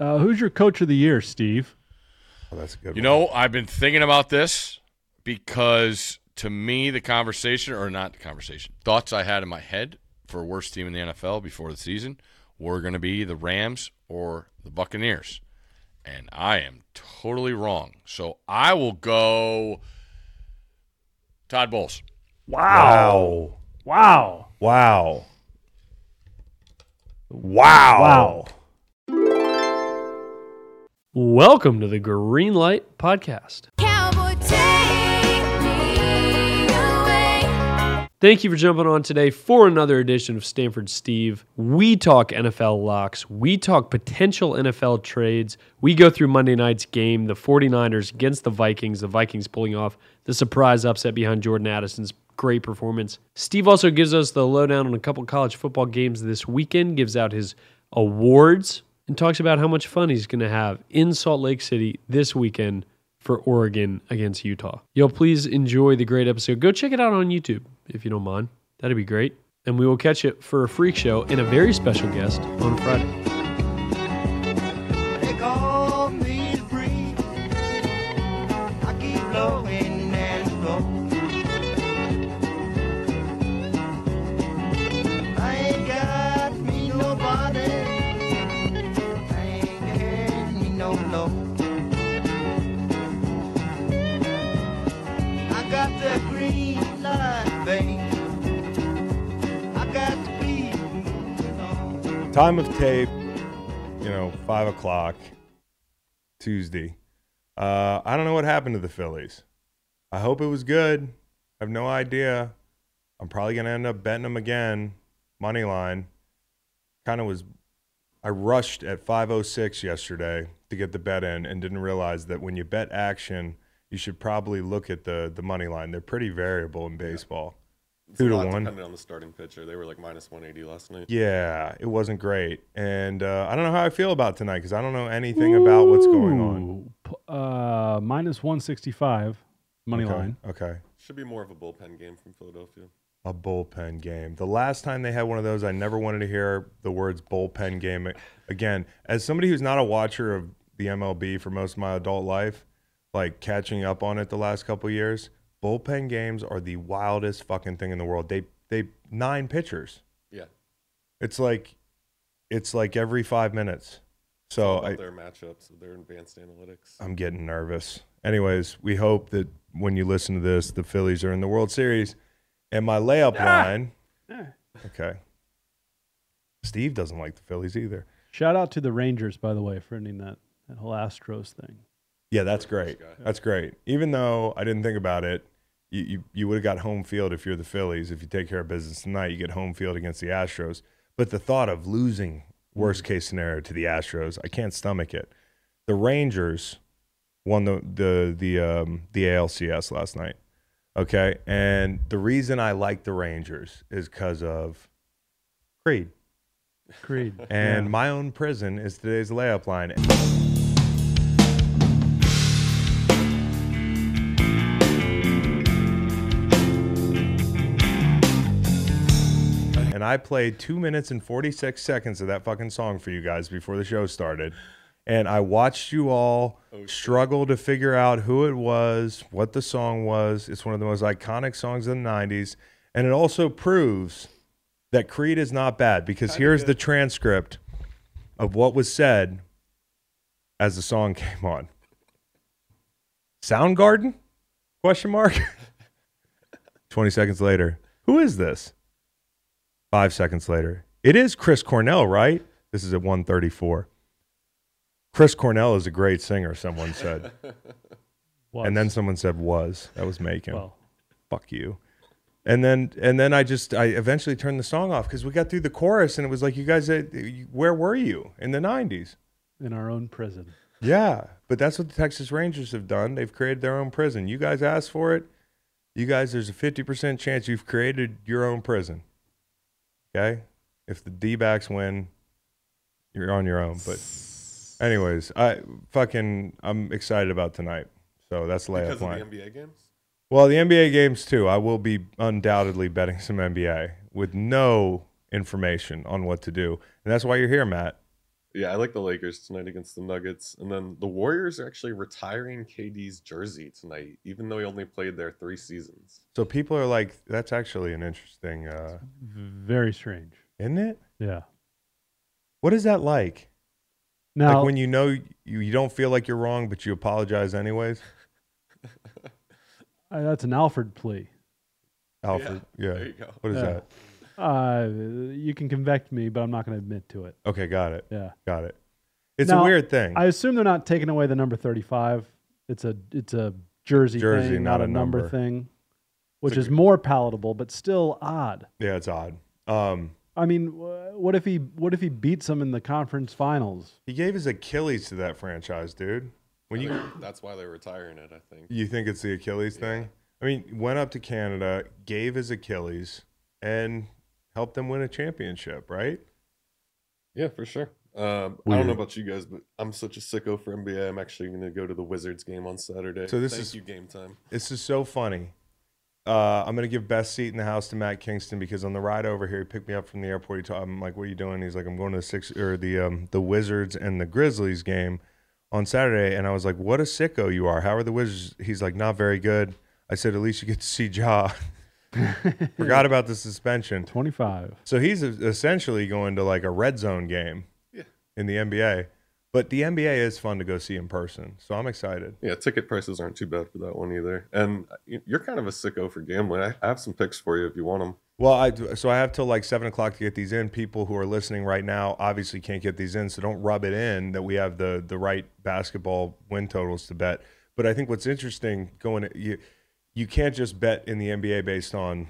Uh, who's your coach of the year, Steve? Oh, that's a good. You one. know, I've been thinking about this because to me, the conversation, or not the conversation, thoughts I had in my head for worst team in the NFL before the season were going to be the Rams or the Buccaneers. And I am totally wrong. So I will go Todd Bowles. Wow. Wow. Wow. Wow. Wow. Welcome to the Green Light Podcast. Cowboy, take me away. Thank you for jumping on today for another edition of Stanford Steve. We talk NFL locks, we talk potential NFL trades. We go through Monday night's game, the 49ers against the Vikings, the Vikings pulling off the surprise upset behind Jordan Addison's great performance. Steve also gives us the lowdown on a couple college football games this weekend, gives out his awards, and talks about how much fun he's going to have in Salt Lake City this weekend for Oregon against Utah. Yo, please enjoy the great episode. Go check it out on YouTube if you don't mind. That'd be great. And we will catch you for a freak show and a very special guest on Friday. Time of tape. You know, five o'clock Tuesday. Uh, I don't know what happened to the Phillies. I hope it was good. I have no idea. I'm probably gonna end up betting them again. Money line. Kind of was. I rushed at 5:06 yesterday to get the bet in, and didn't realize that when you bet action, you should probably look at the the money line. They're pretty variable in baseball. It's Two to one. Depending on the starting pitcher, they were like minus 180 last night. Yeah, it wasn't great, and uh, I don't know how I feel about tonight because I don't know anything about what's going on. Uh, minus 165 money okay. line. Okay, Should be more of a bullpen game from Philadelphia. a bullpen game. The last time they had one of those, I never wanted to hear the words bullpen game again. As somebody who's not a watcher of the MLB for most of my adult life, like catching up on it the last couple of years, bullpen games are the wildest fucking thing in the world. They they nine pitchers. Yeah. It's like it's like every five minutes. So All I, their matchups, their advanced analytics. I'm getting nervous. Anyways, we hope that when you listen to this, the Phillies are in the World Series. And my layup ah! line. Okay. Steve doesn't like the Phillies either. Shout out to the Rangers, by the way, for ending that, that whole Astros thing. Yeah, that's great. That's great. Even though I didn't think about it, you, you, you would have got home field if you're the Phillies. If you take care of business tonight, you get home field against the Astros. But the thought of losing, worst case scenario, to the Astros, I can't stomach it. The Rangers won the the the um, the ALCS last night. Okay, and the reason I like the Rangers is because of Creed. Creed. And Yeah. my own prison is today's layup line. I played two minutes and 46 seconds of that fucking song for you guys before the show started. And I watched you all struggle to figure out who it was, what the song was. It's one of the most iconic songs of the 90s. And it also proves that Creed is not bad because here's the transcript of what was said as the song came on. Soundgarden? Question mark. 20 seconds later. Who is this? 5 seconds later. It is Chris Cornell, right? This is at 134. Chris Cornell is a great singer, someone said. And then someone said was. That was making. well, Fuck you. And then and then I just I eventually turned the song off because we got through the chorus and it was like you guys uh, where were you in the 90s? in our own prison. Yeah, but that's what the Texas Rangers have done. They've created their own prison. You guys asked for it. You guys, there's a 50% chance you've created your own prison. Okay? If the D backs win, you're on your own. But, anyways, I fucking, I'm excited about tonight. So that's layup Because of line. the NBA games? Well, the NBA games too. I will be undoubtedly betting some NBA with no information on what to do. And that's why you're here, Matt. Yeah, I like the Lakers tonight against the Nuggets. And then the Warriors are actually retiring KD's jersey tonight, even though he only played there three seasons. So people are like, that's actually an interesting, uh, Very strange. isn't it? Yeah. What is that like? Now, like when you know you, you don't feel like you're wrong, but you apologize anyways. uh, that's an Alfred plea. Alfred, yeah. There you go. What is Yeah. that? Uh, you can convict me, but I'm not going to admit to it. Okay, got it. Yeah. Got it. It's a weird thing. I assume they're not taking away the number 35. It's a it's a jersey, Jersey, thing, not not, a a number, number. thing, which a is good- more palatable, but still odd. yeah, it's odd. Um, I mean, what if he what if he beats them in the conference finals? he gave his Achilles to that franchise, dude. When you that's why they're retiring it, I think. you think it's the Achilles thing? I mean, went up to Canada, gave his Achilles, and helped them win a championship, right? Yeah, for sure. Um, I don't know about you guys, but I'm such a sicko for NBA. I'm actually going to go to the Wizards game on Saturday. So this Thank is- you, game time. This is so funny. Uh, I'm gonna give best seat in the house to Matt Kingston because on the ride over here, he picked me up from the airport. He told, I'm like, "What are you doing?" He's like, "I'm going to the six or the um, the Wizards and the Grizzlies game on Saturday." And I was like, "What a sicko you are! How are the Wizards?" He's like, "Not very good." I said, "At least you get to see Ja." Forgot about the suspension. 25. So he's essentially going to like a red zone game Yeah. in the NBA. But the NBA is fun to go see in person, so I'm excited. Yeah, ticket prices aren't too bad for that one either. And uh, you're kind of a sicko for gambling. I I have some picks for you if you want them. Well, I so I have till like seven o'clock to get these in. People who are listening right now obviously can't get these in, so don't rub it in that we have the the right basketball win totals to bet. But I think what's interesting going you you can't just bet in the NBA based on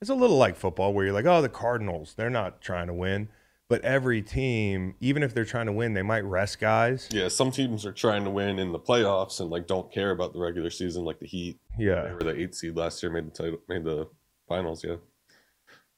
it's a little like football where you're like, oh, the Cardinals, they're not trying to win. But every team, even if they're trying to win, they might rest guys. Yeah, some teams are trying to win in the playoffs and like don't care about the regular season, like the Heat. Yeah, They were the eight seed last year, made the title, made the finals. Yeah.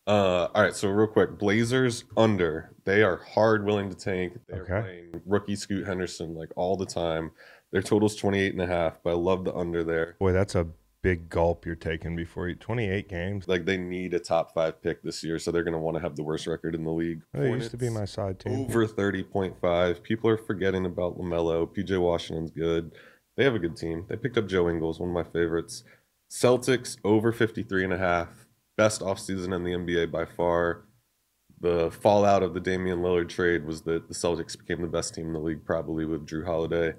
Uh, all right. So real quick, Blazers under. They are hard willing to tank. They're Okay. playing rookie Scoot Henderson like all the time. Their total's 28 and a half, but I love the under there. Boy, that's a big gulp you're taking before you 28 games. Like they need a top five pick this year, so they're going to want to have the worst record in the league. They used to be my side team. over 30.5. People are forgetting about LaMelo. PJ Washington's good. They have a good team. They picked up Joe Ingles, one of my favorites. Celtics over 53 and a half. Best offseason in the NBA by far. The fallout of the Damian Lillard trade was that the Celtics became the best team in the league, probably with Jrue Holiday.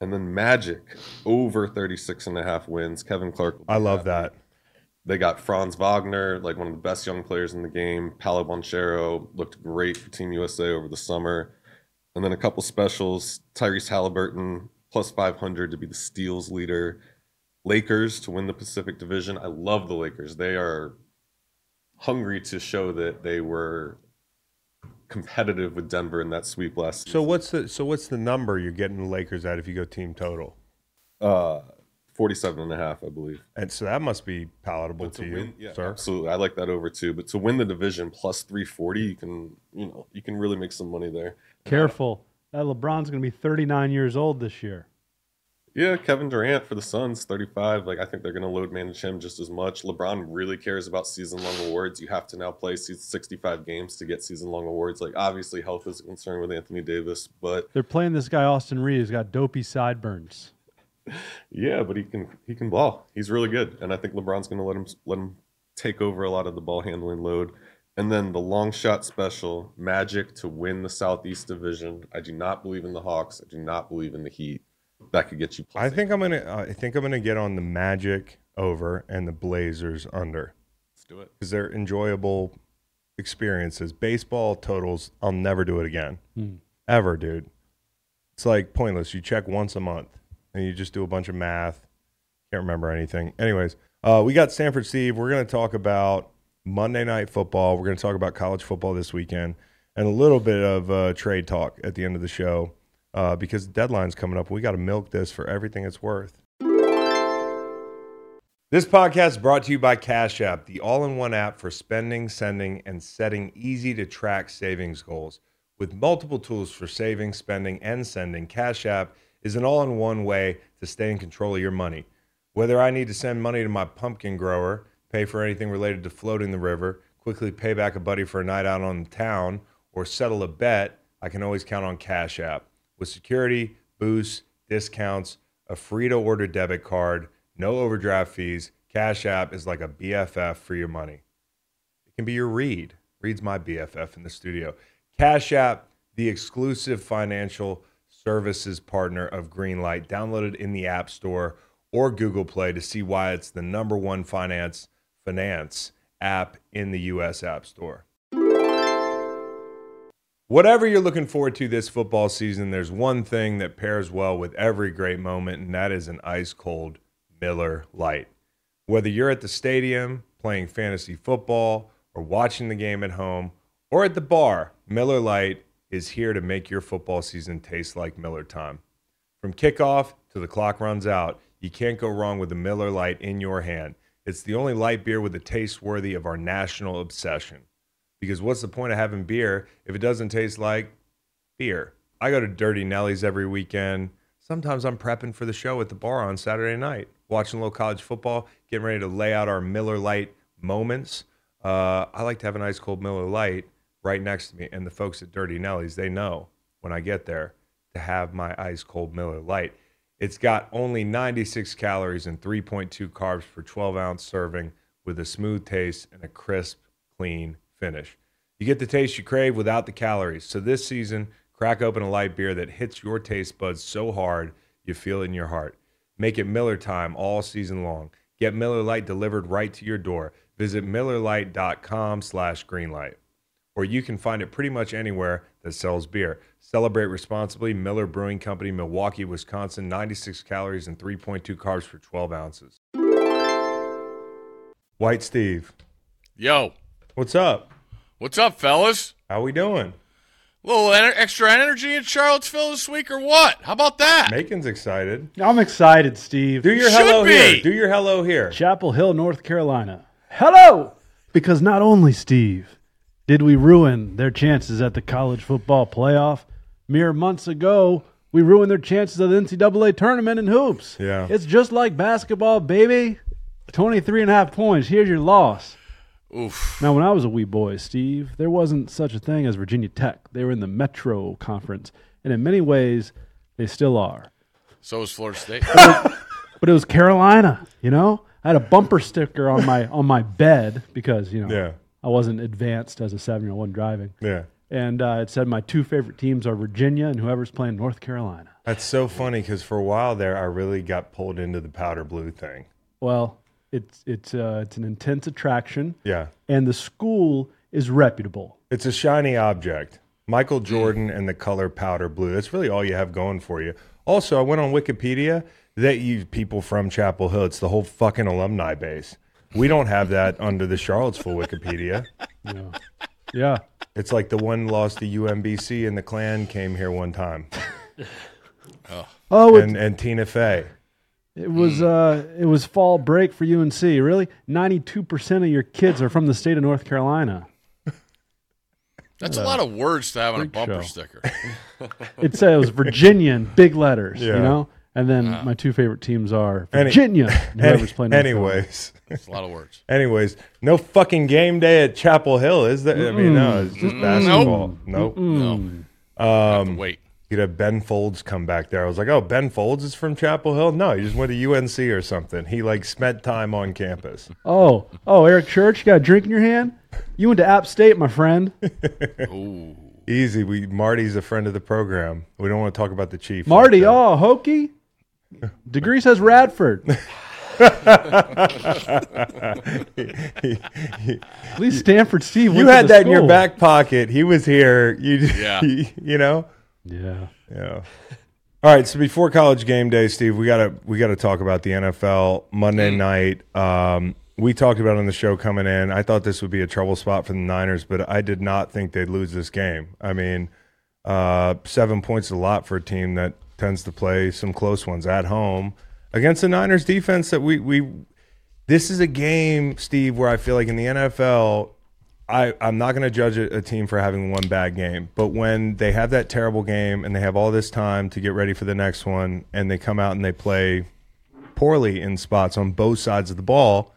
And then Magic over 36 and a half wins. Kevin Clark. I love happy. that. They got Franz Wagner, like one of the best young players in the game. Paolo Banchero looked great for Team USA over the summer. And then a couple specials Tyrese Halliburton, plus 500 to be the steals leader. Lakers to win the Pacific Division. I love the Lakers. They are hungry to show that they were competitive with Denver in that sweep last season. So what's the so what's the number you're getting the Lakers at if you go team total? uh, 47 and a half, I believe. And so that must be palatable But to, to you, win, yeah, sir. absolutely. I like that over too. But to win the division plus 340, you can, you know, you can really make some money there. Careful. That LeBron's going to be 39 years old this year. Yeah, Kevin Durant for the Suns, 35. Like I think they're going to load manage him just as much. LeBron really cares about season-long awards. You have to now play 65 games to get season-long awards. Like obviously, health is a concern with Anthony Davis, but They're playing this guy Austin Reaves. He's got dopey sideburns. yeah, but he can he can ball. He's really good, and I think LeBron's going to let him let him take over a lot of the ball handling load. And then the long shot special, Magic to win the Southeast Division. I do not believe in the Hawks. I do not believe in the Heat. That could get you. plus I think I'm gonna uh, I think I'm gonna get on the Magic over and the Blazers under Let's do it. because they're enjoyable experiences. Baseball totals, I'll never do it again, Hmm. ever, dude. It's like pointless. You check once a month and you just do a bunch of math. Can't remember anything. Anyways, uh, we got Stanford Steve. We're gonna talk about Monday Night Football. We're gonna talk about college football this weekend and a little bit of uh, trade talk at the end of the show uh, because the deadline's coming up. We got to milk this for everything it's worth. This podcast is brought to you by Cash App, the all in one app for spending, sending, and setting easy to track savings goals. With multiple tools for saving, spending, and sending, Cash App is an all in one way to stay in control of your money. Whether I need to send money to my pumpkin grower, pay for anything related to floating the river, quickly pay back a buddy for a night out on the town, or settle a bet, I can always count on Cash App. With security, boosts, discounts, a free to order debit card, no overdraft fees, Cash App is like a BFF for your money. It can be your Reed. Reed's my BFF in the studio. Cash App, the exclusive financial services partner of Greenlight. Download it in the App Store or Google Play to see why it's the number one finance finance app in the US App Store. Whatever you're looking forward to this football season, there's one thing that pairs well with every great moment, and that is an ice cold Miller Lite. Whether you're at the stadium playing fantasy football or watching the game at home or at the bar, Miller Lite is here to make your football season taste like Miller time. From kickoff to the clock runs out, you can't go wrong with the Miller Lite in your hand. It's the only light beer with a taste worthy of our national obsession. Because what's the point of having beer if it doesn't taste like beer? I go to Dirty Nelly's every weekend. Sometimes I'm prepping for the show at the bar on Saturday night, watching a little college football, getting ready to lay out our Miller Lite moments. Uh, I like to have an ice cold Miller Lite right next to me. And the folks at Dirty Nelly's, they know when I get there to have my ice cold Miller Lite. It's got only 96 calories and 3.2 carbs per 12 ounce serving with a smooth taste and a crisp, clean finish. You get the taste you crave without the calories. So this season, crack open a light beer that hits your taste buds so hard you feel it in your heart. Make it Miller time all season long. Get Miller Lite delivered right to your door. Visit MillerLite.com slash greenlight. Or you can find it pretty much anywhere that sells beer. Celebrate responsibly. Miller Brewing Company, Milwaukee, Wisconsin. 96 calories and 3.2 carbs for 12 ounces. White Steve, Yo, what's up? what's up, fellas? How we doing? A little ener- extra energy in Charlottesville this week, or what? How about that? Macon's excited. I'm excited, Steve. Do your Should hello be. here. Do your hello here. Chapel Hill, North Carolina. Hello! Because not only, Steve, did we ruin their chances at the college football playoff, mere months ago, we ruined their chances of the NCAA tournament in hoops. Yeah. It's just like basketball, baby. 23 and a half points. Here's your loss. Oof. Now, when I was a wee boy, Steve, there wasn't such a thing as Virginia Tech. They were in the Metro Conference, and in many ways, they still are. So is Florida State. But it was Carolina, you know. I had a bumper sticker on my on my bed because you know Yeah. I wasn't advanced as a seven year old one driving, Yeah. and uh, it said my two favorite teams are Virginia and whoever's playing North Carolina. That's so funny because for a while there, I really got pulled into the powder blue thing. Well, it's it's uh, it's an intense attraction, Yeah. and the school is reputable. It's a shiny object. Michael Jordan and the color powder blue. That's really all you have going for you. Also, I went on Wikipedia. That you people from Chapel Hill. It's the whole fucking alumni base. We don't have that under the Charlottesville Wikipedia. Yeah, yeah. It's like the one lost to UMBC and the Klan came here one time. Oh, it, And and Tina Fey. It was uh, it was fall break for UNC. Really, ninety two percent of your kids are from the state of North Carolina. That's a lot of words to have on a bumper show. sticker. It says Virginia in big letters, you know. And then my two favorite teams are Virginia. and Any- whoever's playing. North anyways. It's a lot of words. Anyways, no fucking game day at Chapel Hill, is there? I mean, no, it's just basketball. Nope. No. Mm. Have to wait. You'd have Ben Folds come back there. I was like, oh, Ben Folds is from Chapel Hill? No, he just went to UNC or something. He like spent time on campus. Oh, oh, Eric Church, you got a drink in your hand? You went to App State, my friend. Ooh. Easy. We Marty's a friend of the program. We don't want to talk about the chief. Marty, like uh, oh, hokey. Degree says Radford. At least Stanford Steve. you went had the that in your back pocket. He was here. You, Yeah. you know. Yeah. Yeah. All right. So before college game day, Steve, we gotta we gotta talk about the NFL Monday night. Um, we talked about on the show coming in. I thought this would be a trouble spot for the Niners, but I did not think they'd lose this game. I mean, uh, seven points is a lot for a team that tends to play some close ones at home against the Niners defense. That we we this is a game, Steve, where I feel like in the NFL, I, I'm not going to judge a, a team for having one bad game, but when they have that terrible game and they have all this time to get ready for the next one, and they come out and they play poorly in spots on both sides of the ball,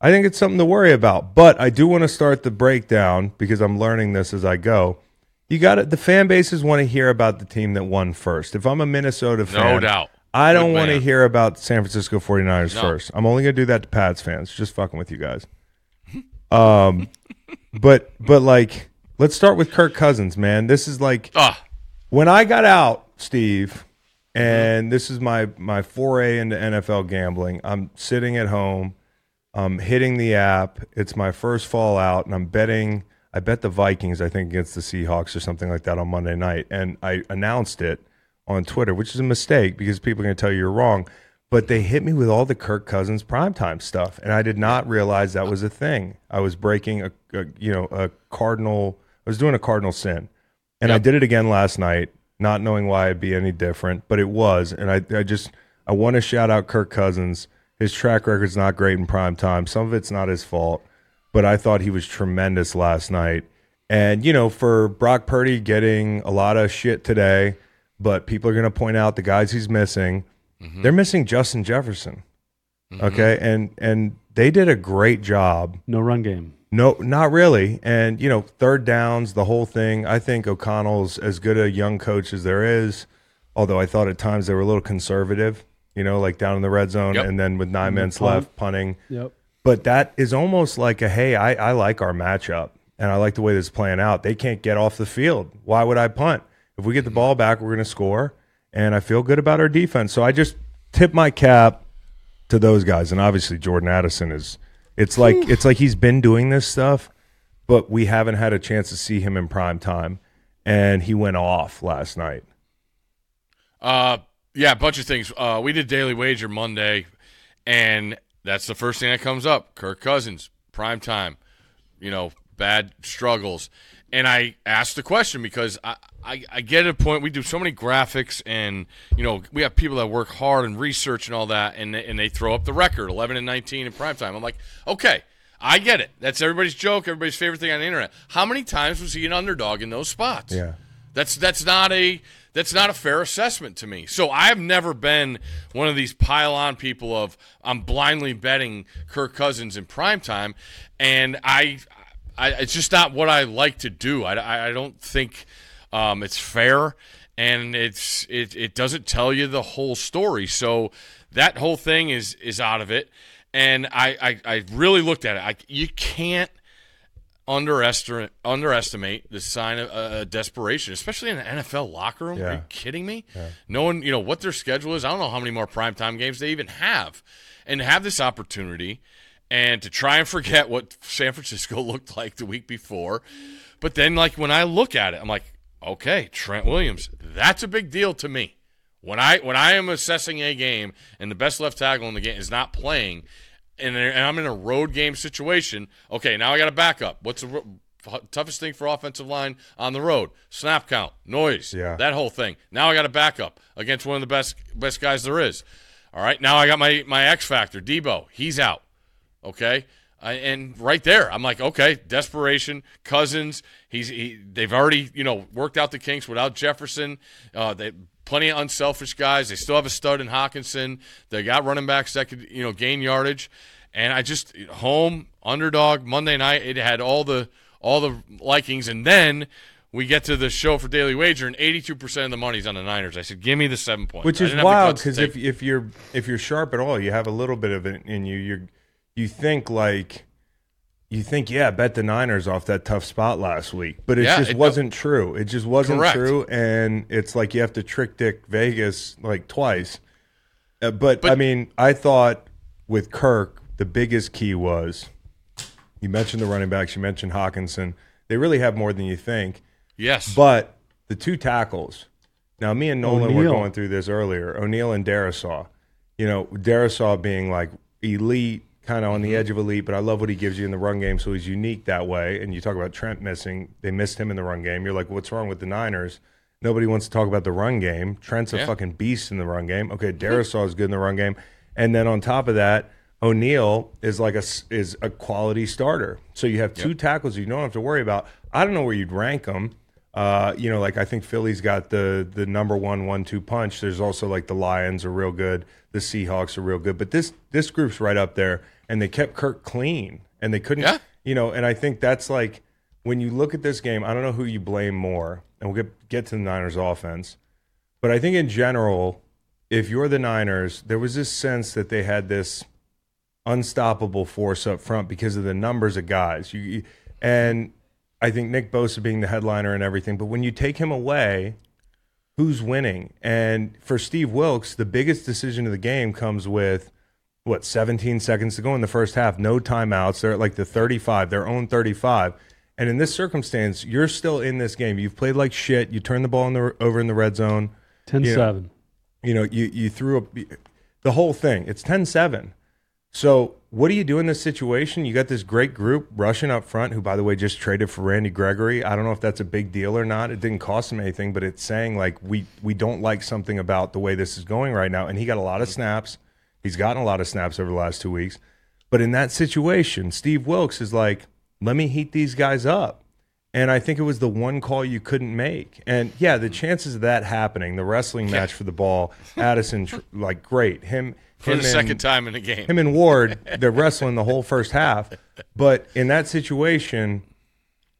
I think it's something to worry about. But I do want to start the breakdown because I'm learning this as I go. You got it. The fan bases want to hear about the team that won first. If I'm a Minnesota fan, no doubt. I don't want to hear about San Francisco 49ers No. first. I'm only going to do that to Pats fans. Just fucking with you guys. Um, but but like, let's start with Kirk Cousins, man. This is like Ah, when I got out, Steve, and this is my my foray into NFL gambling. I'm sitting at home, I'm hitting the app. It's my first fallout, and I'm betting. I bet the Vikings, I think, against the Seahawks or something like that on Monday night, and I announced it on Twitter, which is a mistake because people are going to tell you you're wrong. But they hit me with all the Kirk Cousins primetime stuff, and I did not realize that was a thing. I was breaking a, a you know a cardinal. I was doing a cardinal sin. And I did it again last night, not knowing why it'd be any different, but it was. And I, I just I want to shout out Kirk Cousins. His track record's not great in prime time. Some of it's not his fault, but I thought he was tremendous last night. And you know, for Brock Purdy getting a lot of shit today, but people are going to point out the guys he's missing. Mm-hmm. They're missing Justin Jefferson. Mm-hmm. Okay, and and they did a great job No run game. no, not really. And you know, third downs, the whole thing. I think O'Connell's as good a young coach as there is. Although I thought at times they were a little conservative. You know, like down in the red zone, Yep. and then with nine minutes punt. left, punting. Yep. But that is almost like a hey, I, I like our matchup, and I like the way this is playing out. They can't get off the field. Why would I punt? If we get the mm-hmm. ball back, we're going to score, and I feel good about our defense. So I just tip my cap to those guys, and obviously Jordan Addison is. It's like it's like he's been doing this stuff, but we haven't had a chance to see him in prime time, and he went off last night. Uh, yeah, a bunch of things. Uh, we did daily wager Monday, and that's the first thing that comes up. Kirk Cousins, prime time, you know, bad struggles, and I asked the question because I, I I get a point. We do so many graphics, and you know, we have people that work hard and research and all that, and they- and they throw up the record, eleven and nineteen in prime time. I'm like, okay. I get it. That's everybody's joke, everybody's favorite thing on the internet. How many times was he an underdog in those spots? Yeah. That's that's not a that's not a fair assessment to me. So I've never been one of these pile on people of I'm blindly betting Kirk Cousins in prime time, and I, I it's just not what I like to do. I, I, I don't think um, it's fair, and it's it it doesn't tell you the whole story. So that whole thing is is out of it, and I I, I really looked at it. I, you can't underestimate underestimate the sign of uh, desperation, especially in an NFL locker room. Are you kidding me? Knowing you know what their schedule is, I don't know how many more primetime games they even have, and have this opportunity and to try and forget what San Francisco looked like the week before, but then like when I look at it, I'm like, okay, Trent Williams, that's a big deal to me. When I when I am assessing a game and the best left tackle in the game is not playing, and, I'm in a road game situation, okay, now I got to back up. What's the toughest thing for offensive line on the road? Snap count, noise, Yeah. that whole thing. Now I got to back up against one of the best best guys there is. All right, now I got my my X factor, Debo. He's out. Okay. I, and right there, I'm like, okay, desperation. Cousins, he's he, they've already you know worked out the kinks without Jefferson. Uh, they plenty of unselfish guys. They still have a stud in Hockenson. They got running backs that could you know gain yardage. And I just home underdog Monday night. It had all the all the likings, and then we get to the show for daily wager, and 82 percent of the money's on the Niners. I said, give me the seven points, which is didn't have the wild because if if you're if you're sharp at all, you have a little bit of it in you. You you think like you think yeah, bet the Niners off that tough spot last week, but it Yeah, just it- wasn't true. It just wasn't Correct. true, and it's like you have to trick Dick Vegas like twice. Uh, but, I mean, I thought with Kirk, the biggest key was you mentioned the running backs, you mentioned Hockenson. They really have more than you think. yes, But the two tackles. Now, me and Nolan were going through this earlier. O'Neill and Darrisaw. You know, Darrisaw being like elite, kind of on the edge of elite, but I love what he gives you in the run game. So he's unique that way. And you talk about Trent missing. They missed him in the run game. You're like, what's wrong with the Niners? Nobody wants to talk about the run game. Trent's a Yeah. fucking beast in the run game. Okay, Darrisaw is good in the run game. And then on top of that, O'Neill is like a is a quality starter. So you have two tackles you don't have to worry about. I don't know where you'd rank them. Uh, you know, like I think Philly's got the the number one one two punch. There's also like the Lions are real good, the Seahawks are real good, but this this group's right up there, and they kept Kirk clean, and they couldn't, Yeah. you know. And I think that's like when you look at this game, I don't know who you blame more, and we'll get get to the Niners offense. But I think in general, if you're the Niners, there was this sense that they had this unstoppable force up front because of the numbers of guys. You, and I think Nick Bosa being the headliner and everything, but when you take him away, who's winning? And for Steve Wilks, the biggest decision of the game comes with what 17 seconds to go in the first half, no timeouts. They're at like the 35, their own 35. And in this circumstance, you're still in this game. You've played like shit. You turn the ball in the, over in the red zone 10 Yeah. 7. you know, you, you threw up the whole thing. It's 10 7. So, what do you do in this situation? You got this great group rushing up front, who, by the way, just traded for Randy Gregory. I don't know if that's a big deal or not. It didn't cost him anything, but it's saying like we we don't like something about the way this is going right now. And he got a lot of snaps. He's gotten a lot of snaps over the last two weeks. But in that situation, Steve Wilks is like, let me heat these guys up. And I think it was the one call you couldn't make. And yeah, the chances of that happening, the wrestling match for the ball, Addison, like, great. Him for him the and- second time in the game. him and Ward, they're wrestling the whole first half. But in that situation,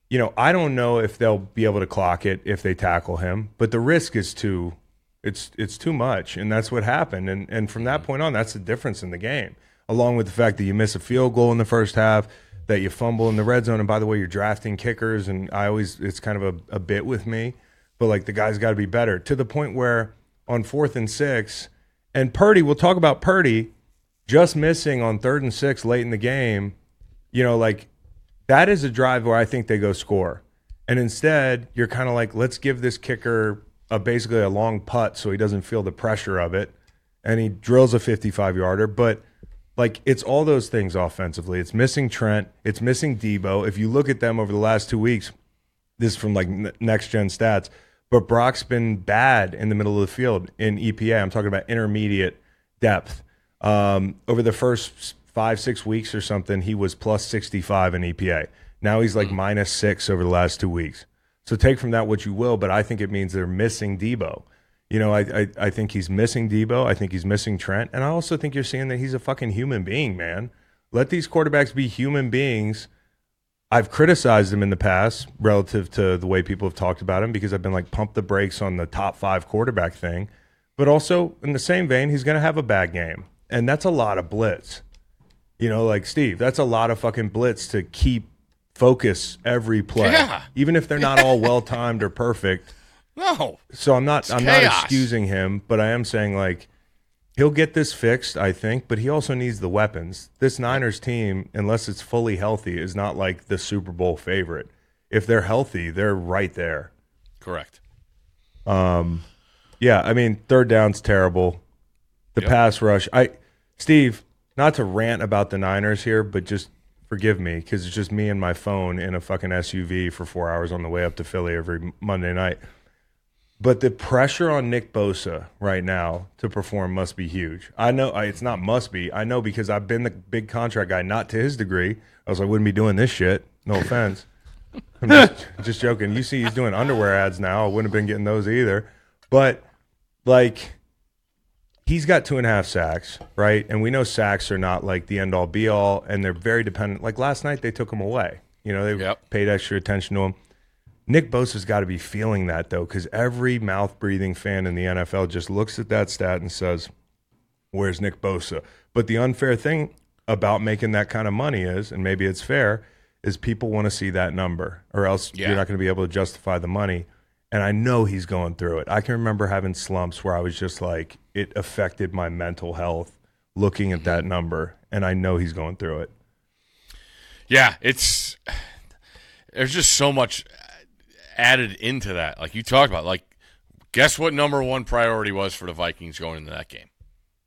you know, I don't know if they'll be able to clock it if they tackle him, but the risk is too it's it's too much. And that's what happened. And and from that mm-hmm. point on, that's the difference in the game. Along with the fact that you miss a field goal in the first half, that you fumble in the red zone, and by the way, you're drafting kickers, and I always it's kind of a, a bit with me. But like the guy's got to be better to the point where on fourth and six, and Purdy, we'll talk about Purdy just missing on third and six late in the game, you know, like that is a drive where I think they go score. And instead, you're kind of like, let's give this kicker a basically a long putt so he doesn't feel the pressure of it. And he drills a 55 yarder. But like, it's all those things offensively. It's missing Trent, it's missing Debo. If you look at them over the last two weeks, this is from like n- next gen stats, but Brock's been bad in the middle of the field in EPA. I'm talking about intermediate depth. Um, over the first five, six weeks or something, he was plus 65 in EPA. Now he's like minus six over the last two weeks. So take from that what you will, but I think it means they're missing Debo. You know, I, I, I think he's missing Debo. I think he's missing Trent. And I also think you're seeing that he's a fucking human being, man. Let these quarterbacks be human beings. I've criticized him in the past relative to the way people have talked about him because I've been like pump the brakes on the top five quarterback thing. But also in the same vein, he's going to have a bad game. And that's a lot of blitz. You know, like Steve, that's a lot of fucking blitz to keep focus every play. Yeah. Even if they're not all well timed or perfect. no. So I'm not I'm not excusing him, but I am saying like he'll get this fixed, I think, but he also needs the weapons. This Niners team, unless it's fully healthy, is not like the Super Bowl favorite. If they're healthy, they're right there. Correct. Um yeah, I mean, third down's terrible. The Yep. pass rush. I Steve, not to rant about the Niners here, but just forgive me because it's just me and my phone in a fucking SUV for four hours on the way up to Philly every Monday night. But the pressure on Nick Bosa right now to perform must be huge. I know it's not must be. I know because I've been the big contract guy, not to his degree. I was like, wouldn't be doing this shit. No offense. I'm just, just joking. You see, he's doing underwear ads now. I wouldn't have been getting those either. But like, he's got two and a half sacks, right? And we know sacks are not like the end all be all, and they're very dependent. Like last night, they took him away. You know, they Yep. paid extra attention to him. Nick Bosa's got to be feeling that though, because every mouth breathing fan in the NFL just looks at that stat and says, "Where's Nick Bosa?" But the unfair thing about making that kind of money is, and maybe it's fair, is people want to see that number, or else Yeah. you're not going to be able to justify the money. And I know he's going through it. I can remember having slumps where I was just like, it affected my mental health looking at that number, and I know he's going through it. Yeah, it's there's just so much added into that. Like you talked about, like guess what number one priority was for the Vikings going into that game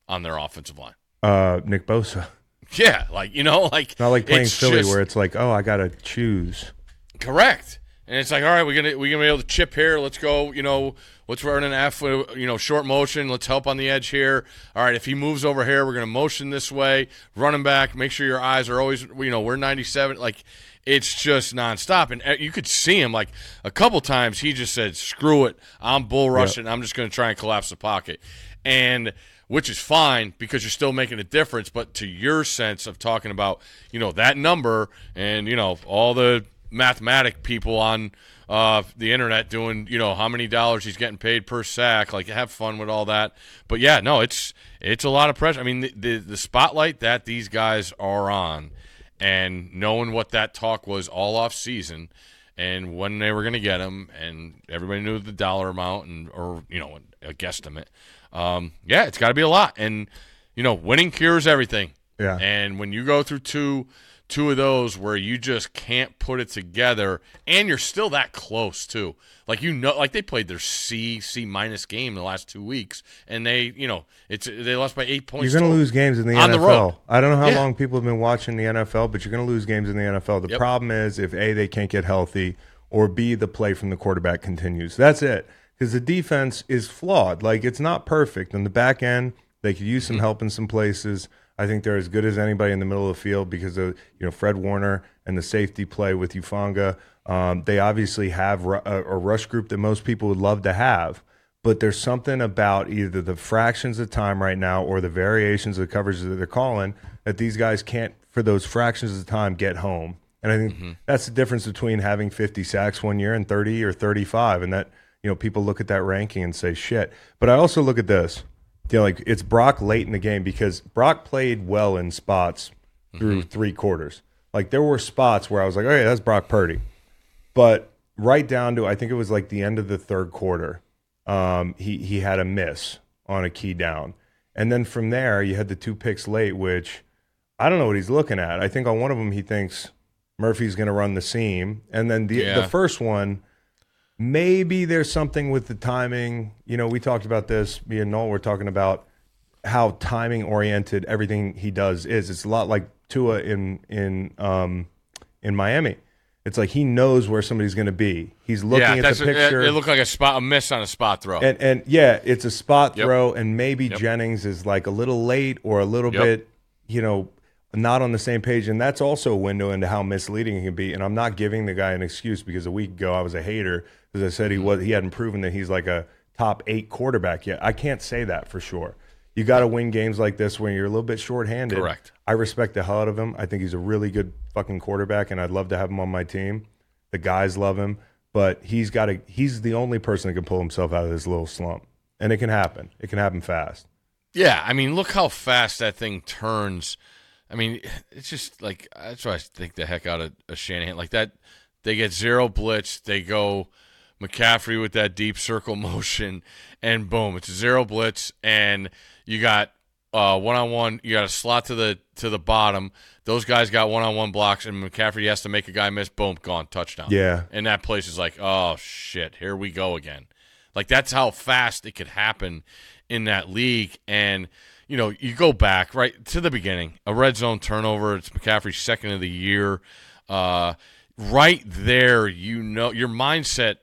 on their offensive line. Uh, Nick Bosa, Yeah, like you know, like not like playing Philly just- where it's like, oh, I got to choose. Correct. And it's like, all right, we're gonna we're gonna be able to chip here. Let's go. You know, let's run an F. You know, short motion. Let's help on the edge here. All right, if he moves over here, we're gonna motion this way. Running back. Make sure your eyes are always. You know, we're ninety seven. Like, it's just nonstop. And uh, you could see him like a couple times. He just said, "Screw it. I'm bull rushing. I'm just gonna try and collapse the pocket." And which is fine because you're still making a difference. But to your sense of talking about, you know, that number and you know all the mathematic people on uh, the internet doing you know how many dollars he's getting paid per sack. Like have fun with all that. But yeah, no, it's it's a lot of pressure. I mean, the the, the spotlight that these guys are on, and knowing what that talk was all off season. And when they were going to get him, and everybody knew the dollar amount, and or you know a guesstimate. Um, yeah, it's got to be a lot, and you know, winning cures everything. Yeah. And when you go through two two of those where you just can't put it together and you're still that close too. Like you know like they played their C C minus game the last 2 weeks and they, you know, it's they lost by 8 points. You're going to lose games in the On NFL. the road. I don't know how Yeah. long people have been watching the NFL, but you're going to lose games in the NFL. The Yep. problem is if A, they can't get healthy, or B, the play from the quarterback continues. That's it. Because the defense is flawed. Like, it's not perfect. On the back end, they could use some Mm-hmm. help in some places. I think they're as good as anybody in the middle of the field because of you know Fred Warner and the safety play with Hufanga. Um, they obviously have a, a rush group that most people would love to have but there's something about either the fractions of time right now or the variations of the coverage that they're calling that these guys can't, for those fractions of time, get home. And I think that's the difference between having 50 sacks one year and 30 or 35. And that, you know, people look at that ranking and say, shit. But I also look at this. You know, like it's Brock late in the game because Brock played well in spots through three quarters. Like there were spots where I was like, okay, that's Brock Purdy. But right down to I think it was like the end of the third quarter, um, he he had a miss on a key down, and then from there you had the two picks late, which I don't know what he's looking at. I think on one of them he thinks Murphy's going to run the seam, and then the Yeah. the first one. Maybe there's something with the timing. You know, we talked about this. Me and Noel were talking about how timing oriented everything he does is. It's a lot like Tua in in um, in Miami. It's like he knows where somebody's going to be. He's looking yeah, at the picture. it, it looked like a spot a miss on a spot throw. and and yeah, it's a spot Yep. throw, and maybe Yep. Jennings is like a little late or a little Yep. bit, you know, not on the same page, and that's also a window into how misleading he can be. And I'm not giving the guy an excuse because a week ago I was a hater because I said he mm-hmm. was he hadn't proven that he's like a top eight quarterback yet. I can't say that for sure. You got to win games like this when you're a little bit shorthanded. Correct. I respect the hell out of him. I think he's a really good fucking quarterback, and I'd love to have him on my team. The guys love him, but he's got to. He's the only person that can pull himself out of this little slump, and it can happen. It can happen fast. Yeah, I mean, look how fast that thing turns. I mean, it's just like that's why I think the heck out of, of Shanahan. Like that, they get zero blitz. They go McCaffrey with that deep circle motion, and boom, it's a zero blitz, and you got one on one. You got a slot to the to the bottom. Those guys got one on one blocks, and McCaffrey has to make a guy miss. Boom, gone, touchdown. Yeah. and that place is like, oh shit, here we go again. Like that's how fast it could happen in that league. And you know, you go back right to the beginning, a red zone turnover. It's McCaffrey's second of the year. Uh, right there, you know, your mindset.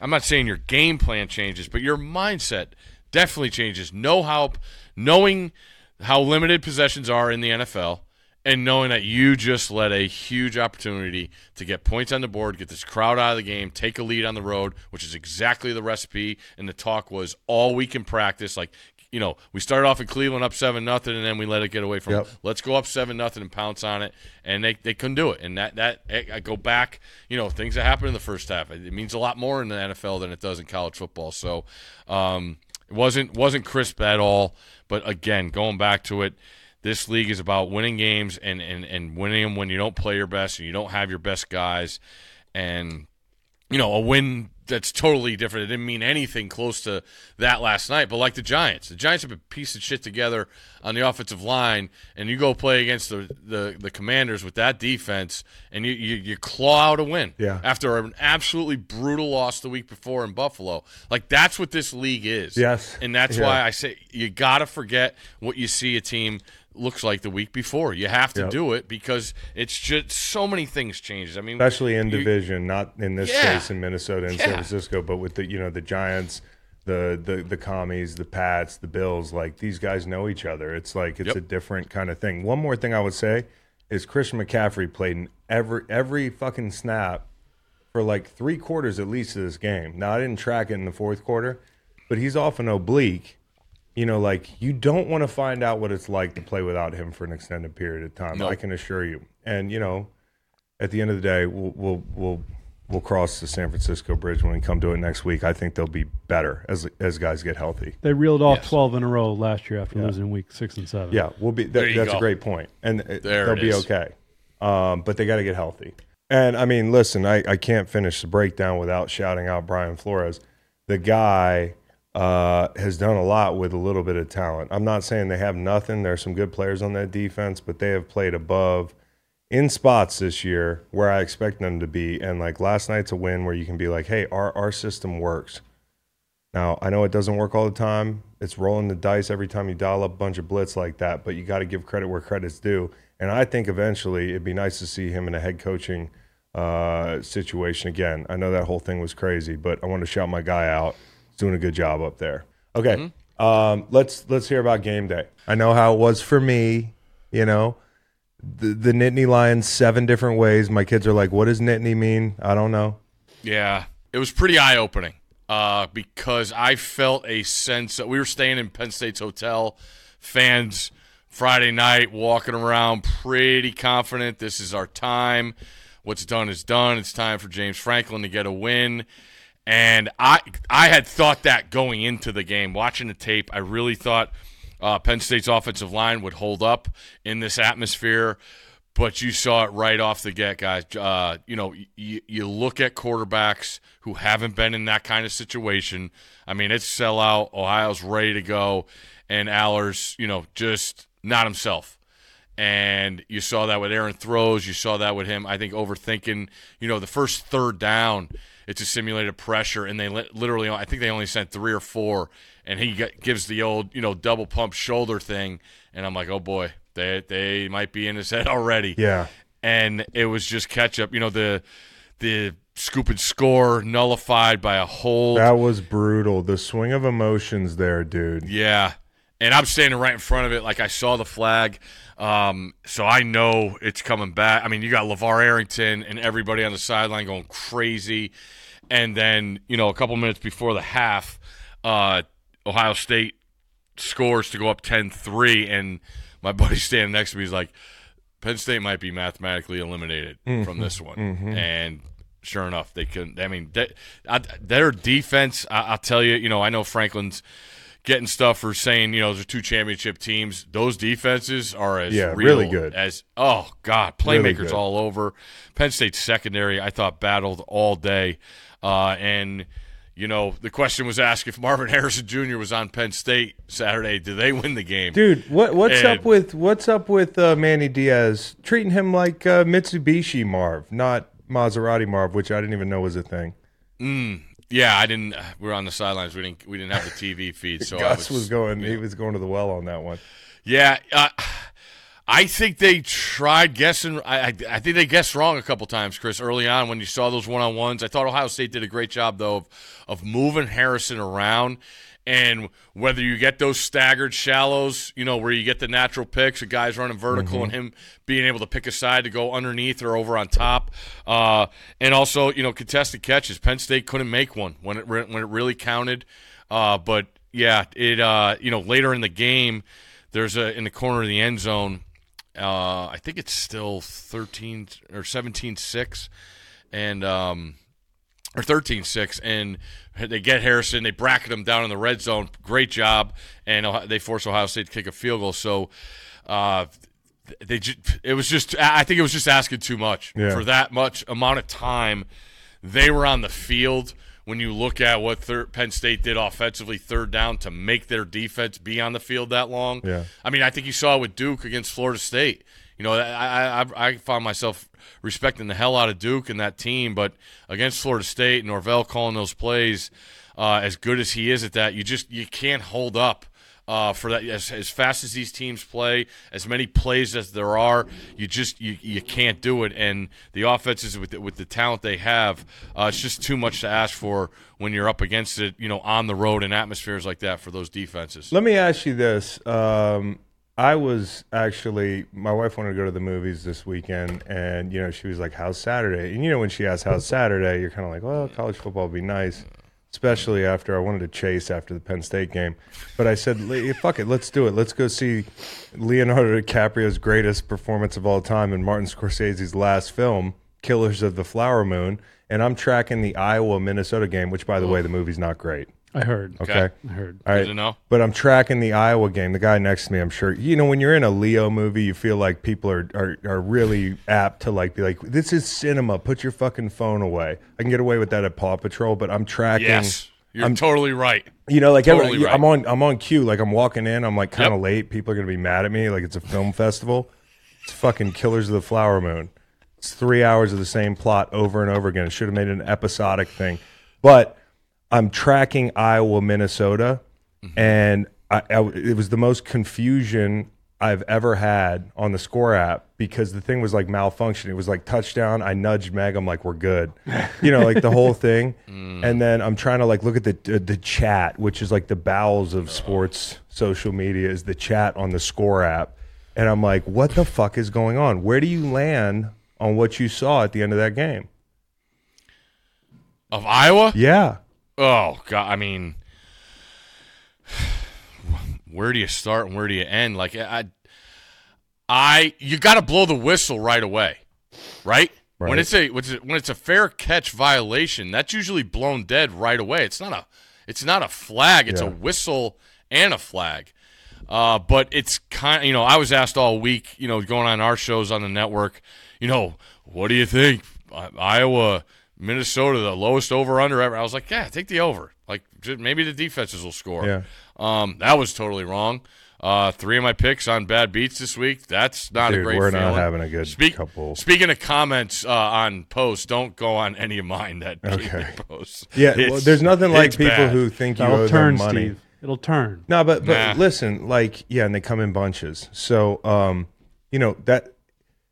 I'm not saying your game plan changes, but your mindset definitely changes. Know how, knowing how limited possessions are in the NFL, and knowing that you just let a huge opportunity to get points on the board, get this crowd out of the game, take a lead on the road, which is exactly the recipe. And the talk was all week in practice. Like, you know, we started off in Cleveland up seven nothing, and then we let it get away from. Yep. Let's go up seven nothing and pounce on it, and they, they couldn't do it. And that that I go back, you know, things that happened in the first half. It means a lot more in the NFL than it does in college football. So, um, it wasn't wasn't crisp at all. But again, going back to it, this league is about winning games and, and, and winning them when you don't play your best and you don't have your best guys. And, you know, a win that's totally different. It didn't mean anything close to that last night. But like the Giants, the Giants have been piecing shit together on the offensive line, and you go play against the, the, the Commanders with that defense, and you, you, you claw out a win Yeah. after an absolutely brutal loss the week before in Buffalo. Like, that's what this league is. Yes. And that's Yeah. why I say you got to forget what you see a team looks like the week before. You have to Yep. do it because it's just so many things changes. I mean, especially in you- division, not in this Yeah. case in Minnesota and San Francisco, but with the you know the Giants, the the the commies, the Pats, the Bills. Like these guys know each other. It's like it's Yep. a different kind of thing. One more thing I would say is Christian McCaffrey played in every every fucking snap for like three quarters at least of this game. Now I didn't track it in the fourth quarter, but he's off an oblique. You know, like you don't want to find out what it's like to play without him for an extended period of time. No. I can assure you. And you know, at the end of the day, we'll we'll we'll we'll cross the San Francisco Bridge when we come to it next week. I think they'll be better as as guys get healthy. They reeled off Yes. 12 in a row last year after Yeah. losing week six and seven. Yeah, we'll be. There That, you that's go. a great point, and it- There they'll it be is. okay. Um, but they got to get healthy. And I mean, listen, I, I can't finish the breakdown without shouting out Brian Flores. The guy uh, has done a lot with a little bit of talent. I'm not saying they have nothing. There's some good players on that defense, but they have played above in spots this year where I expect them to be. And like last night's a win where you can be like, hey, our, our system works. Now, I know it doesn't work all the time. It's rolling the dice every time you dial up a bunch of blitz like that, but you got to give credit where credit's due. And I think eventually it'd be nice to see him in a head coaching uh, situation again. I know that whole thing was crazy, but I want to shout my guy out. Doing a good job up there. Okay, um, let's let's hear about game day. I know how it was for me. You know, the the Nittany Lions seven different ways. My kids are like, "What does Nittany mean?" I don't know. Yeah, it was pretty eye opening uh, because I felt a sense that we were staying in Penn State's hotel. Fans Friday night walking around pretty confident. This is our time. What's done is done. It's time for James Franklin to get a win. And I I had thought that going into the game, watching the tape, I really thought uh, Penn State's offensive line would hold up in this atmosphere. But you saw it right off the get, guys. Uh, you know, y- you look at quarterbacks who haven't been in that kind of situation. I mean, it's sellout. Ohio's ready to go, and Allar's, you know, just not himself. And you saw that with Aaron throws. You saw that with him. I think overthinking. You know, the first third down, it's a simulated pressure, and they li- literally, I think they only sent three or four, and he gives the old, you know, double pump shoulder thing, and I'm like, oh boy, they they might be in his head already Yeah, and it was just catch up. You know the the scoop and score nullified by a hold. that was brutal. The swing of emotions there, dude. Yeah, and I'm standing right in front of it, like I saw the flag, um, so I know it's coming back. I mean, you got LaVar Arrington and everybody on the sideline going crazy, and then you know a couple minutes before the half, uh, Ohio State scores to go up 10-3, and my buddy standing next to me is like, Penn State might be mathematically eliminated from this one, and sure enough, they couldn't. I mean, they, I, their defense. I, I'll tell you, you know, I know Franklin's getting stuff for saying, you know, those are two championship teams. Those defenses are as Yeah, real really good. as oh god, playmakers good. all over. Penn State's secondary, I thought battled all day, uh, and. You know, the question was asked if Marvin Harrison Jr. was on Penn State Saturday, do they win the game? Dude, what what's And- up with what's up with uh, Manny Diaz treating him like uh, Mitsubishi Marv, not Maserati Marv, which I didn't even know was a thing. Yeah, I didn't. We were on the sidelines. We didn't. We didn't have the TV feed, so I Gus was, going, he was going to the well on that one. Yeah, uh, I think they tried guessing. I, I, I think they guessed wrong a couple times, Chris. Early on, when you saw those one on ones, I thought Ohio State did a great job though of, of moving Harrison around. And whether you get those staggered shallows, you know, where you get the natural picks, a guy's running vertical and him being able to pick a side to go underneath or over on top, uh, and also you know contested catches. Penn State couldn't make one when it when it really counted, uh, but yeah, it uh, you know later in the game, there's a in the corner of the end zone. Uh, I think it's still 13 or 17-6, and um, or 13-6, and they get Harrison. They bracket him down in the red zone. Great job, and they force Ohio State to kick a field goal. So. Uh, they ju- it was just I think it was just asking too much Yeah. for that much amount of time they were on the field when you look at what third, Penn State did offensively third down to make their defense be on the field that long. Yeah. I mean, I think you saw it with Duke against Florida State. You know, I, I, I found myself respecting the hell out of Duke and that team, but against Florida State, Norvell calling those plays uh, as good as he is at that, you just you can't hold up uh, for that as, as fast as these teams play, as many plays as there are, you just you, you can't do it. And the offenses with the, with the talent they have, uh, it's just too much to ask for when you're up against it, you know, on the road in atmospheres like that for those defenses. Let me ask you this. Um, I was actually, my wife wanted to go to the movies this weekend, and, you know, she was like, How's Saturday? And, you know, when she asks, How's Saturday? You're kind of like, Well, college football would be nice, especially after I wanted to chase after the Penn State game. But I said, Fuck it, let's do it. Let's go see Leonardo DiCaprio's greatest performance of all time in Martin Scorsese's last film, Killers of the Flower Moon. and I'm tracking the Iowa Minnesota game, which by the way, the movie's not great. I heard. Okay. I heard. All Good right. to know. But I'm tracking the Iowa game. The guy next to me, I'm sure, you know, when you're in a Leo movie, you feel like people are, are, are really apt to like be like, this is cinema. Put your fucking phone away. I can get away with that at Paw Patrol, but I'm tracking. Yes, you're I'm- totally right. You know, like Totally every, right. I'm on I'm on cue. Like I'm walking in, I'm like kind of Yep. late. People are gonna be mad at me. Like it's a film festival. It's fucking Killers of the Flower Moon. It's three hours of the same plot over and over again. It should have made it an episodic thing. But I'm tracking Iowa, Minnesota, Mm-hmm. and I, I, it was the most confusion I've ever had on the score app because the thing was like malfunctioning. It was like touchdown. I nudged Meg. I'm like, we're good. You know, like the whole thing. Mm. And then I'm trying to like look at the the chat, which is like the bowels of sports social media, is the chat on the score app. And I'm like, what the fuck is going on? Where do you land on what you saw at the end of that game? Of Iowa? Yeah. Oh god, I mean, where do you start and where do you end? Like I, I, you got to blow the whistle right away, right? When Right. it's a when it's a- when it's a fair catch violation, that's usually blown dead right away. It's not a it's not a flag. It's a whistle and a flag. Uh, but it's kind. Of, you know, I was asked all week. You know, going on our shows on the network. You know, what do you think? Iowa, Minnesota, the lowest over under ever. I was like, yeah, take the over. Like maybe the defenses will score. Yeah. Um, that was totally wrong. Uh, three of my picks on bad beats this week. That's not a Dude, great we're not having a good Speak- couple. Speaking of comments uh, on posts, don't go on any of mine that Okay. posts. Yeah. well, there's nothing like people bad. who think you owe That'll them turn, money. Steve. It'll turn. No, but but Nah. listen, like yeah, and they come in bunches. So um, you know that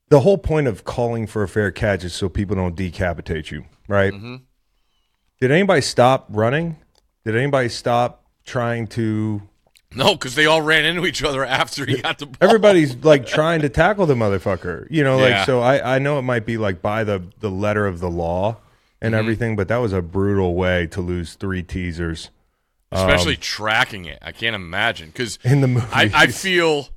the whole point of calling for a fair catch is so people don't decapitate you, right? Mm-hmm. Did anybody stop running? Did anybody stop trying to? No, because they all ran into each other after he got the ball. Everybody's like trying to tackle the motherfucker, you know. Like Yeah. so, I I know it might be like by the the letter of the law Mm-hmm. and everything, but that was a brutal way to lose three teasers especially tracking it. I can't imagine because in the movie. I, I feel.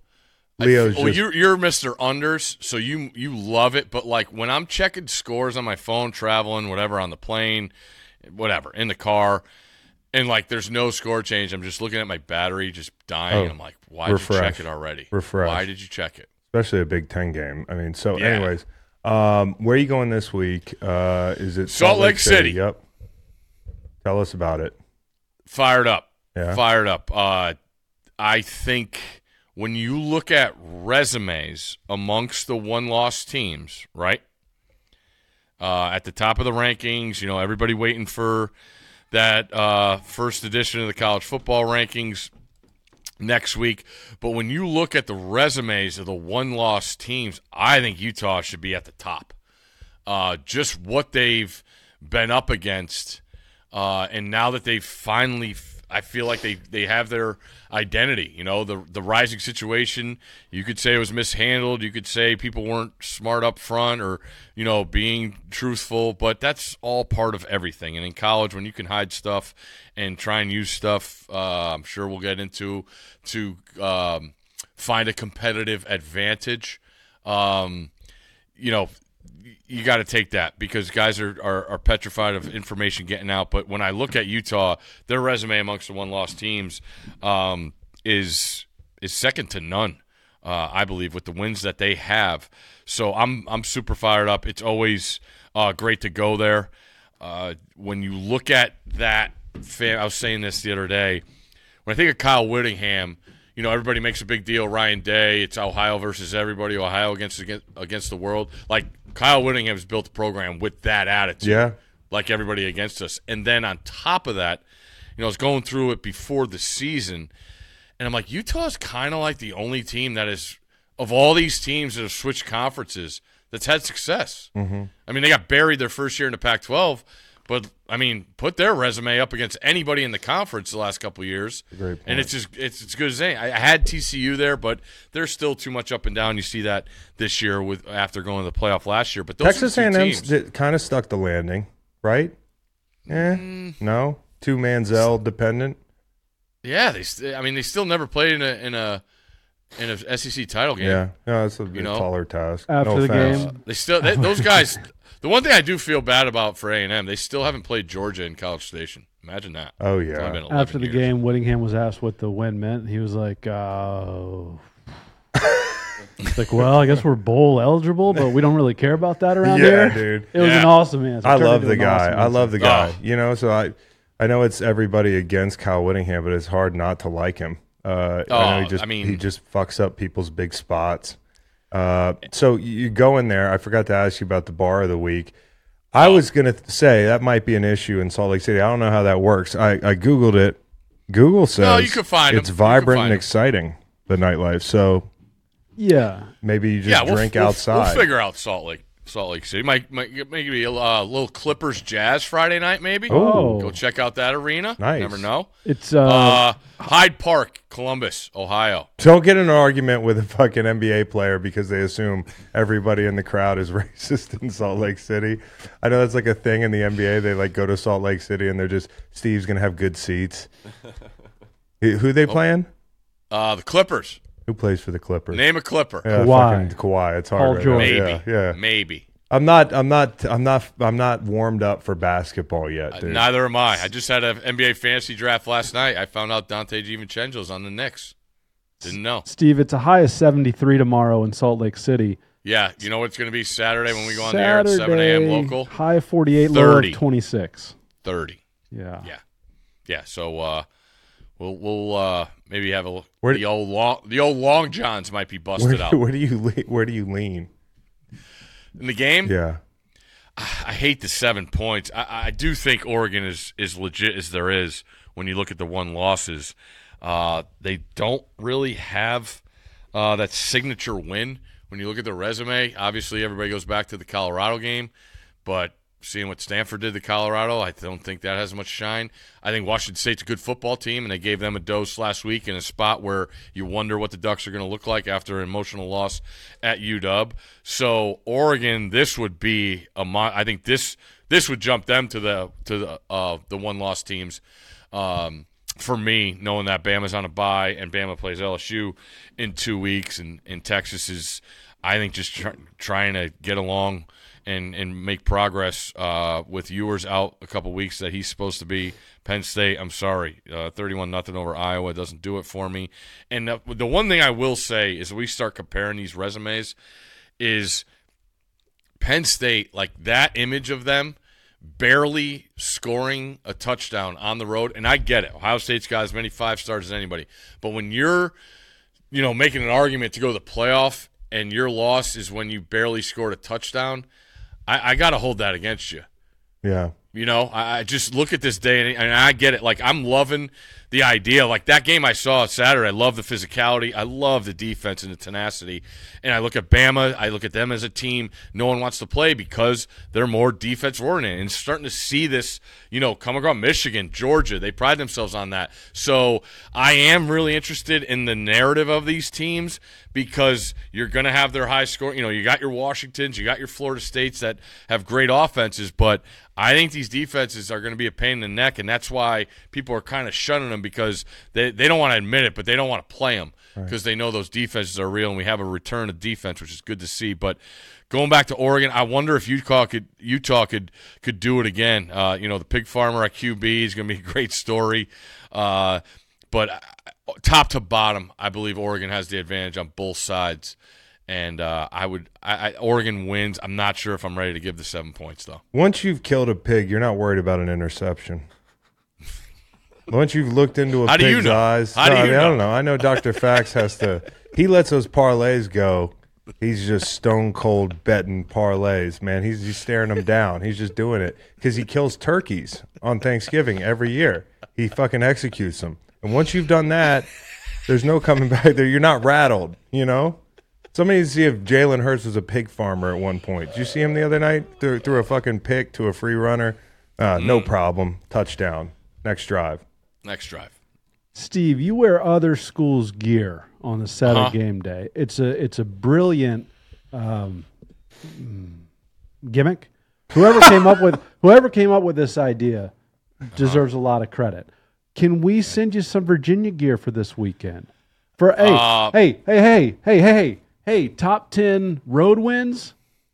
Leo's well, just- you're you're Mr. Unders, so you you love it. But like when I'm checking scores on my phone, traveling, whatever, on the plane, whatever, in the car, and like there's no score change, I'm just looking at my battery just dying. Oh, I'm like, why did you check it already? Refresh. Why did you check it? especially a Big Ten game. I mean, so Yeah. anyways, um, where are you going this week? Uh, is it Salt Lake City. Yep. Tell us about it. Fired up. Yeah. Fired up. Uh, I think when you look at resumes amongst the one loss teams, right? Uh, at the top of the rankings, you know, everybody waiting for that uh, first edition of the college football rankings next week. But when you look at the resumes of the one loss teams, I think Utah should be at the top. Uh, just what they've been up against. Uh, and now that they've finally, I feel like they, they have their identity. You know, the the rising situation. You could say it was mishandled. You could say people weren't smart up front, or you know, being truthful. But that's all part of everything. And in college, when you can hide stuff and try and use stuff, uh, I'm sure we'll get into to um, find a competitive advantage. Um, you know, you got to take that because guys are, are, are petrified of information getting out. But when I look at Utah, their resume amongst the one loss teams um, is is second to none. Uh, I believe with the wins that they have. So I'm I'm super fired up. It's always uh, great to go there. Uh, when you look at that, I was saying this the other day. When I think of Kyle Whittingham, you know everybody makes a big deal. Ryan Day, it's Ohio versus everybody. Ohio against against, against the world. Like Kyle Whittingham's built a program with that attitude. Yeah. like everybody against us. And then on top of that, you know, I was going through it before the season, and I'm like, Utah's kind of like the only team that is of all these teams that have switched conferences that's had success. Mm-hmm. I mean, they got buried their first year in the Pac-12, but I mean, put their resume up against anybody in the conference the last couple of years, and it's just it's as good as any. I, had TCU there, but they're still too much up and down. You see that this year with after going to the playoff last year. But those Texas are the two A&M kind of stuck the landing, right? Eh, Mm. no, two Manziel dependent. Yeah, they. St- I mean, they still never played in a in a in a SEC title game. Yeah, no, that's a You know? taller task. After no the offense. game. Uh, they still they, those guys. The one thing I do feel bad about for A and M, they still haven't played Georgia in College Station. Imagine that. Oh It's only yeah, been After the years. game, Whittingham was asked what the win meant. And he was like, "Oh." Uh, it's like, well, I guess we're bowl eligible, but we don't really care about that around Yeah, here. dude. It was Yeah. an awesome answer. I Turned love the guy. awesome I love the guy. Oh. You know, so I, I know it's everybody against Kyle Whittingham, but it's hard not to like him. Uh, I know Oh, he just I mean- he just fucks up people's big spots. Uh, so you go in there. I forgot to ask you about the bar of the week. I was gonna th- say that might be an issue in Salt Lake City. I don't know how that works. I, I googled it. Google says No, you can find 'em. it's You can vibrant find and 'em. exciting the nightlife. So Yeah. maybe you just yeah, we'll, drink we'll- outside. We'll figure out Salt Lake, Salt Lake City. Might might maybe a uh, little Clippers Jazz Friday night. Maybe. Oh. Go check out that arena. Nice. Never know. It's uh, Uh, Hyde Park, Columbus, Ohio. Don't get in an argument with a fucking NBA player because they assume everybody in the crowd is racist in Salt Lake City. I know that's like a thing in the NBA. They like go to Salt Lake City and they're just Steve's gonna have good seats. Who who Oh. they playing? Uh, the Clippers. Who plays for the Clippers? Name a Clipper. yeah, Kawhi. Kawhi. It's hard. Paul right George. Maybe. Yeah, yeah. Maybe. I'm not. I'm not. I'm not. I'm not warmed up for basketball yet, Uh. Neither am I. I just had an NBA fantasy draft last night. I found out Donte DiVincenzo's on the Knicks. Didn't know. Steve, it's a high of 73 tomorrow in Salt Lake City. Yeah, you know what's going to be Saturday when we go on the air at 7 a.m. Local? High of 48, low 30. of 26. 30. Yeah. Yeah. Yeah, so uh, we'll we'll uh, maybe have a Where- the old long the old long johns might be busted where, out where do you where do you lean? in the game. Yeah. I hate the seven points. I, I do think Oregon is is legit as there is when you look at the one losses. Uh, they don't really have uh, that signature win. When you look at their resume, obviously everybody goes back to the Colorado game, but seeing what Stanford did to Colorado, I don't think that has much shine. I think Washington State's a good football team, and they gave them a dose last week in a spot where you wonder what the Ducks are going to look like after an emotional loss at UW. So Oregon, this would be a. Mo- I think this this would jump them to the to the uh, the one loss teams. Um, for me, knowing that Bama's on a bye and Bama plays LSU in two weeks, and, and Texas is, I think, just try, trying to get along and, and make progress uh, with Ewers out a couple weeks that he's supposed to be. Penn State, I'm sorry, uh, 31 nothing over Iowa doesn't do it for me. And the, the one thing I will say is we start comparing these resumes is Penn State, like that image of them barely scoring a touchdown on the road, and I get it. Ohio State's got as many five stars as anybody. But when you're, you know, making an argument to go to the playoff and your loss is when you barely scored a touchdown, I, I got to hold that against you. Yeah. You know, I, I just look at this day and, and I get it. Like I'm loving the idea. Like that game I saw Saturday, I love the physicality. I love the defense and the tenacity. And I look at Bama. I look at them as a team. No one wants to play because they're more defense oriented. And starting to see this, you know, come across Michigan, Georgia. They pride themselves on that. So I am really interested in the narrative of these teams because you're going to have their high score. You know, you got your Washingtons, you got your Florida States that have great offenses, but I think these defenses are going to be a pain in the neck, and that's why people are kind of shunning them because they, they don't want to admit it, but they don't want to play them because they know those defenses are real, and we have a return of defense, which is good to see. But going back to Oregon, I wonder if Utah could Utah could could do it again. Uh, you know, the pig farmer at QB is going to be a great story, uh, but uh, top to bottom, I believe Oregon has the advantage on both sides. And uh, I would, I, I, Oregon wins. I'm not sure if I'm ready to give the seven points though. Once you've killed a pig, you're not worried about an interception. Once you've looked into a How do pig's you know? eyes, How do No, I, you mean, I don't know. I know Dr. Fax has to. He lets those parlays go. He's just stone cold betting parlays, man. He's he's staring them down. He's just doing it because he kills turkeys on Thanksgiving every year. He fucking executes them, and once you've done that, there's no coming back there. You're not rattled, you know. Somebody needs to see if Jalen Hurts was a pig farmer at one point. Did you see him the other night? Threw, threw a fucking pick to a free runner. Uh, No Mm. problem. Touchdown. Next drive. Next drive. Steve, you wear other schools' gear on the set Uh-huh. of game day. It's a it's a brilliant um, mm, gimmick. Whoever came up with whoever came up with this idea deserves a lot of credit. Can we send you some Virginia gear for this weekend? For hey, Uh, hey, hey, hey, hey, hey, hey, hey, top ten road wins.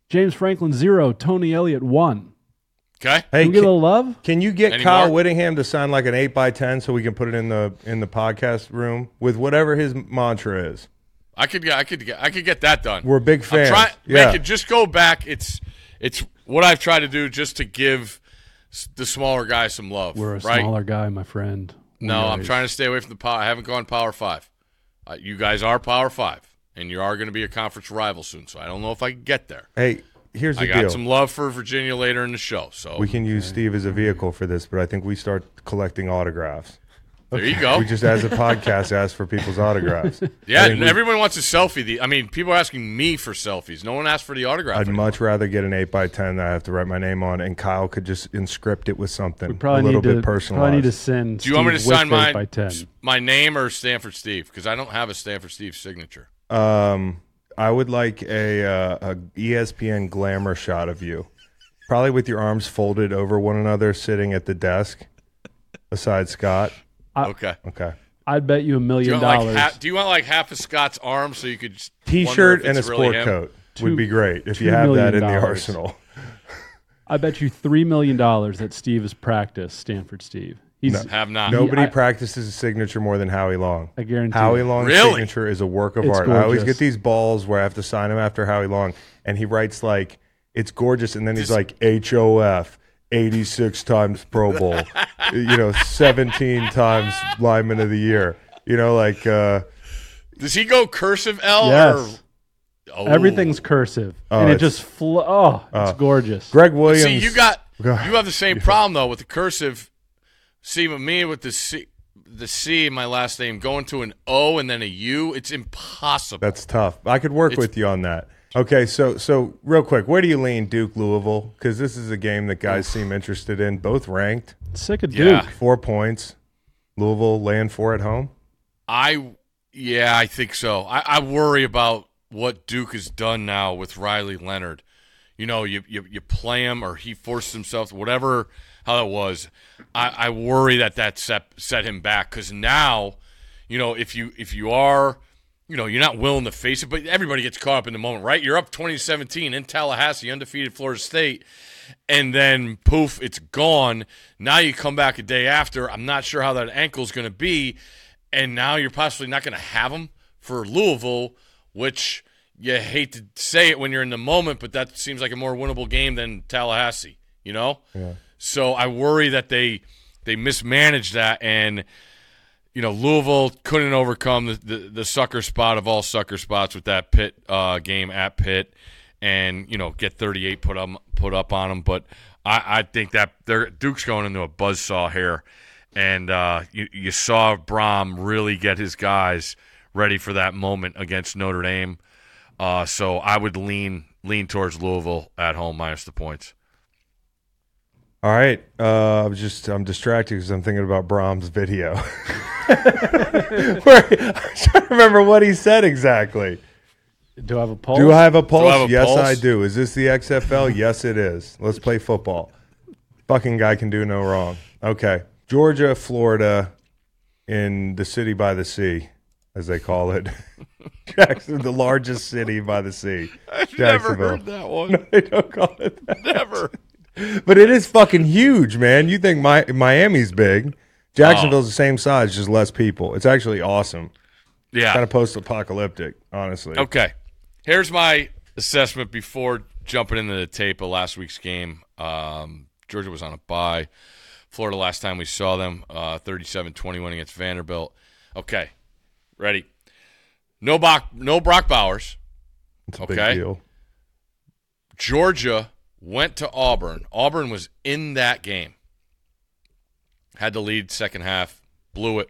James Franklin zero, Tony Elliott one. Okay. Hey, Can we get a can, love? can you get Any Kyle more? Whittingham to sign like an eight by ten so we can put it in the in the podcast room with whatever his mantra is? I could get I could get I could get that done. We're big I'm fans. trying yeah. make it just go back. It's it's what I've tried to do just to give s- the smaller guy some love. We're a right? smaller guy, my friend. No, I'm trying to stay away from the power. I haven't gone Power Five. Uh, you guys are Power Five, and you are going to be a conference rival soon. So I don't know if I can get there. hey, here's the I got deal. some love for Virginia later in the show. So we can use Steve as a vehicle for this, but I think we start collecting autographs. There you go. We just, as a podcast, ask for people's autographs. yeah, I we- everyone wants a selfie. The, I mean, people are asking me for selfies. No one asked for the autograph. I'd anymore. much rather get an eight by ten that I have to write my name on, and Kyle could just inscript it with something We probably a little need bit to personalized. probably need to send. Do you want me to sign my by ten? my name or Stanford Steve? Because I don't have a Stanford Steve signature. Um, I would like a, uh, a ESPN glamour shot of you, probably with your arms folded over one another, sitting at the desk, beside Scott. Uh, okay. Okay. I'd bet you a million want like dollars. do you want like half of Scott's arm so you could just T-shirt if and a it's really sport him? coat Two- would be great if you have that million in the arsenal. I bet you three million dollars that Steve has practiced Stanford Steve. He's Have not. Nobody I- practices a signature more than Howie Long. I guarantee Howie you. Long's Really? signature is a work of It's art. I always get these balls where I have to sign him after Howie Long, and he writes like it's gorgeous, and then he's like H O F. 86 times Pro Bowl, you know, 17 times lineman of the year. You know, like uh, Does he go cursive L? yes, Or, oh. everything's cursive, Oh, and it just flo- oh, it's Oh. gorgeous. Greg Williams. See, you got you have the same problem though with the cursive. See, with me with the C, the C in my last name going to an O and then a U, it's impossible. That's tough. I could work It's- with you on that. Okay, so so real quick, where do you lean, Duke Louisville? Because this is a game that guys seem interested in. Both ranked, Sick of Yeah. Duke. four points. Louisville laying four at home. I yeah, I think so. I, I worry about what Duke has done now with Riley Leonard. You know, you you, you play him or he forces himself, whatever how that was. I, I worry that that set set him back because now, you know, if you if you are, you know, you're not willing to face it, but everybody gets caught up in the moment, right? You're up 2017 in Tallahassee, undefeated Florida State and then poof, it's gone. Now you come back a day after. I'm not sure how that ankle's going to be, and now you're possibly not going to have him for Louisville, which you hate to say it when you're in the moment, but that seems like a more winnable game than Tallahassee. You know, Yeah. so I worry that they they mismanaged that and. You know, Louisville couldn't overcome the, the, the sucker spot of all sucker spots with that Pitt uh, game at Pitt, and you know get 38 put up put up on them. But I, I think that Duke's going into a buzzsaw here, and uh, you, you saw Brohm really get his guys ready for that moment against Notre Dame. Uh, so I would lean lean towards Louisville at home minus the points. All right. Uh, I'm just I'm distracted because I'm thinking about Brohm's video. Where, I'm trying to remember what he said exactly. Do I have a pulse? Do I have a pulse? have a yes, pulse? I do. Is this the XFL? yes, it is. Let's play football. Fucking guy can do no wrong. Okay. Georgia, Florida, in the city by the sea, as they call it. Jackson, the largest city by the sea. Jacksonville. that one. No, They don't call it that. Never. But it is fucking huge, man. You think my, Miami's big. Jacksonville's the same size, just less people. It's actually awesome. Yeah. Kind of post apocalyptic, honestly. Okay. Here's my assessment before jumping into the tape of last week's game. Um, Georgia was on a bye. Florida, last time we saw them, uh, 37-21 against Vanderbilt. Okay. Ready. No Brock, no Brock Bowers. It's a Okay. big deal. Georgia went to Auburn. Auburn was in that game. Had the lead second half, blew it.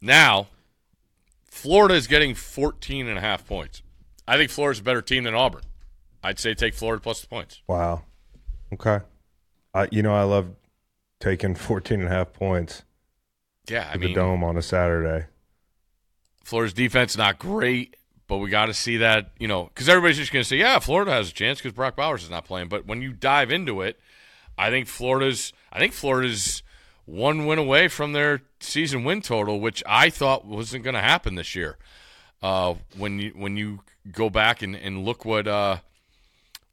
Now, Florida is getting 14 and a half points. I think Florida's a better team than Auburn. I'd say take Florida plus the points. Wow. Okay. I, you know, I love taking 14 and a half points Yeah, I to the dome on a Saturday. Florida's defense not great, but we got to see that, you know, because everybody's just going to say, yeah, Florida has a chance because Brock Bowers is not playing. But when you dive into it, I think Florida's, I think Florida's one win away from their season win total, which I thought wasn't going to happen this year. Uh, when you when you go back and, and look what uh,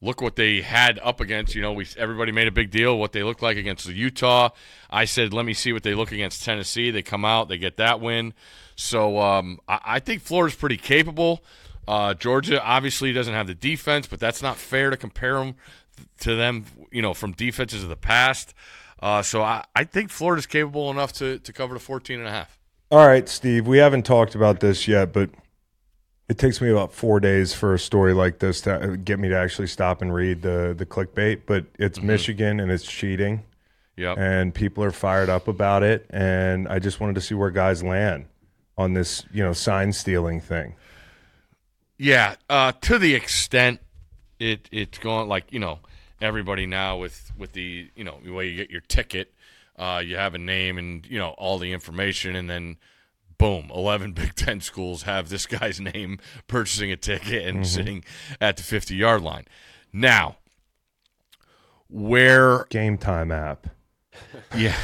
look what they had up against. You know, we everybody made a big deal what they looked like against Utah. I said, let me see what they look against Tennessee. They come out, they get that win. So um, I, I think Florida's pretty capable. Uh, Georgia obviously doesn't have the defense, but that's not fair to compare them to them. You know, from defenses of the past. Uh, so I, I think Florida's capable enough to, to cover the 14 and a half. All right, Steve, we haven't talked about this yet, but it takes me about four days for a story like this to get me to actually stop and read the the clickbait. But it's Michigan and it's cheating, Yep. and people are fired up about it. And I just wanted to see where guys land on this, you know, sign stealing thing. Yeah, uh, to the extent it it's going like you know everybody now with with the you know the way you get your ticket, uh, you have a name and you know all the information, and then boom, eleven Big Ten schools have this guy's name purchasing a ticket and sitting at the fifty yard line. Now, where GameTime app. yeah,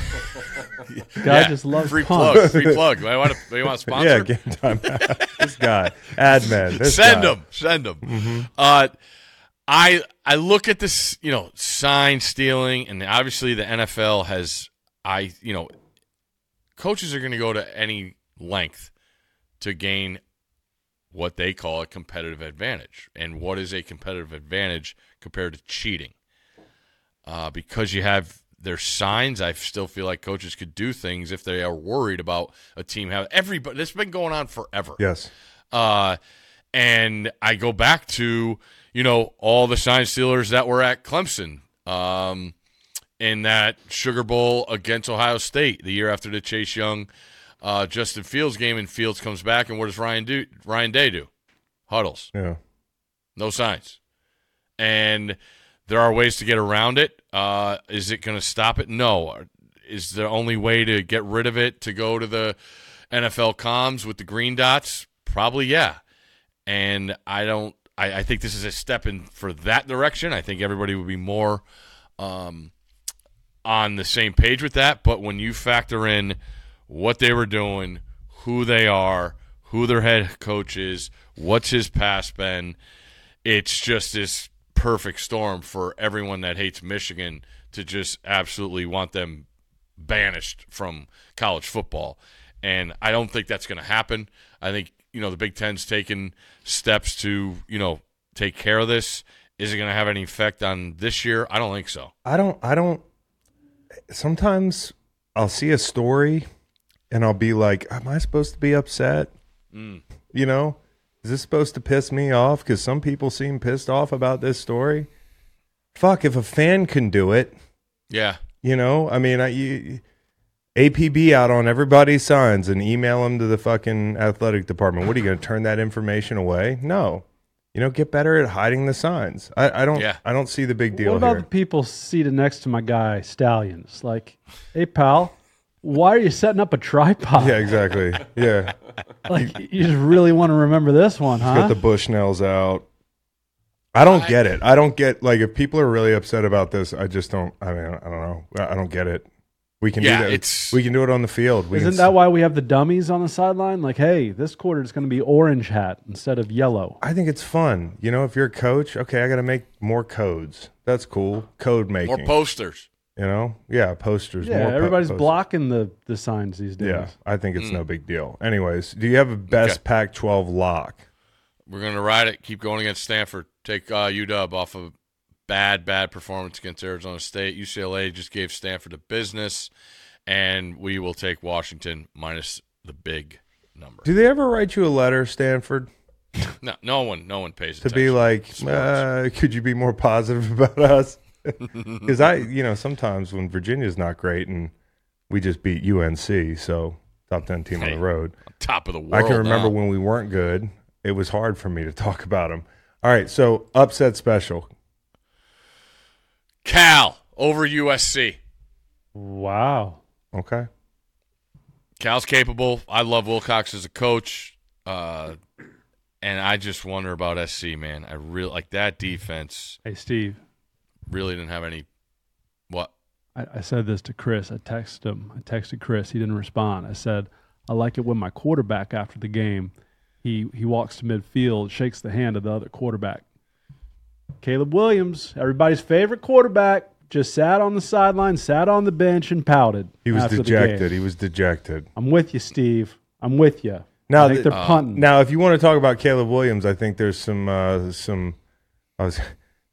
Guy yeah, just loves free punts. plug, free plug. I want to, you want to sponsor? Yeah, game time app. this guy, admin. This send guy. them send them uh i i look at this you know sign stealing and obviously the nfl has i you know coaches are going to go to any length to gain what they call a competitive advantage. And what is a competitive advantage compared to cheating? Uh, because you have their signs i still feel like coaches could do things if they are worried about a team have everybody this has been going on forever. Yes. uh, and I go back to, you know, all the sign stealers that were at Clemson um, in that Sugar Bowl against Ohio State the year after the Chase Young uh, Justin Fields game, and Fields comes back, and what does Ryan do? Ryan Day do? Huddles, Yeah. no signs, and there are ways to get around it. Uh, is it going to stop it? No. Is the only way to get rid of it to go to the NFL comms with the green dots? Probably, yeah. And I don't. I, I think this is a step in for that direction. I think everybody would be more um, on the same page with that. But when you factor in what they were doing, who they are, who their head coach is, what's his past been, it's just this perfect storm for everyone that hates Michigan to just absolutely want them banished from college football. And I don't think that's going to happen. I think, you know, the Big Ten's taken steps to, you know, take care of this. Is it going to have any effect on this year? I don't think so. I don't I don't sometimes I'll see a story and I'll be like, Am I supposed to be upset? Mm. You know? Is this supposed to piss me off? Because some people seem pissed off about this story. Fuck, if a fan can do it, Yeah. you know, I mean, I, you, APB out on everybody's signs and email them to the fucking athletic department. What are you going to turn that information away? No. You know, get better at hiding the signs. I, I don't. Yeah. I don't see the big deal What about here. the people seated next to my guy Stalions? Like, hey pal, why are you setting up a tripod? yeah, exactly. Yeah, Like, you just really want to remember this one, huh? got the Bushnells out. I don't get it. I don't get like if people are really upset about this. I just don't. I mean, I don't know. I I don't get it. We can Yeah, do that. it's- we can do it on the field. We Isn't can, that why we have the dummies on the sideline? Like, hey, this quarter is going to be orange hat instead of yellow. I think it's fun. You know, if you're a coach, okay, I got to make more codes. That's cool. Code making. More posters. You know, yeah, posters. Yeah, more po- everybody's posters. blocking the, the signs these days. Yeah, I think it's no big deal. Anyways, do you have a best Okay. Pac-12 lock? We're going to ride it. Keep going against Stanford. Take uh, UW off of bad, bad performance against Arizona State. UCLA just gave Stanford a business, and we will take Washington minus the big number. Do they ever write you a letter, Stanford, No, no one, no one pays to attention. be like, uh, could you be more positive about us? Because I, you know, sometimes when Virginia's not great and we just beat UNC, so top ten team on the road. top of the world. I can remember now. when we weren't good. It was hard for me to talk about them. All right, so upset special. Cal over USC. Wow. Okay. Cal's capable. I love Wilcox as a coach. Uh, and I just wonder about SC, man. I really like that defense. Hey, Steve, Really didn't have any. What? I, I said this to Chris. I texted him. I texted Chris. He didn't respond. I said, I like it when my quarterback after the game, he he walks to midfield, shakes the hand of the other quarterback. Caleb Williams, everybody's favorite quarterback, just sat on the sideline, sat on the bench, and pouted. He was dejected. He was dejected. I'm with you, Steve. I'm with you. Now I think the- they're punting. Now, if you want to talk about Caleb Williams, I think there's some uh, some I was,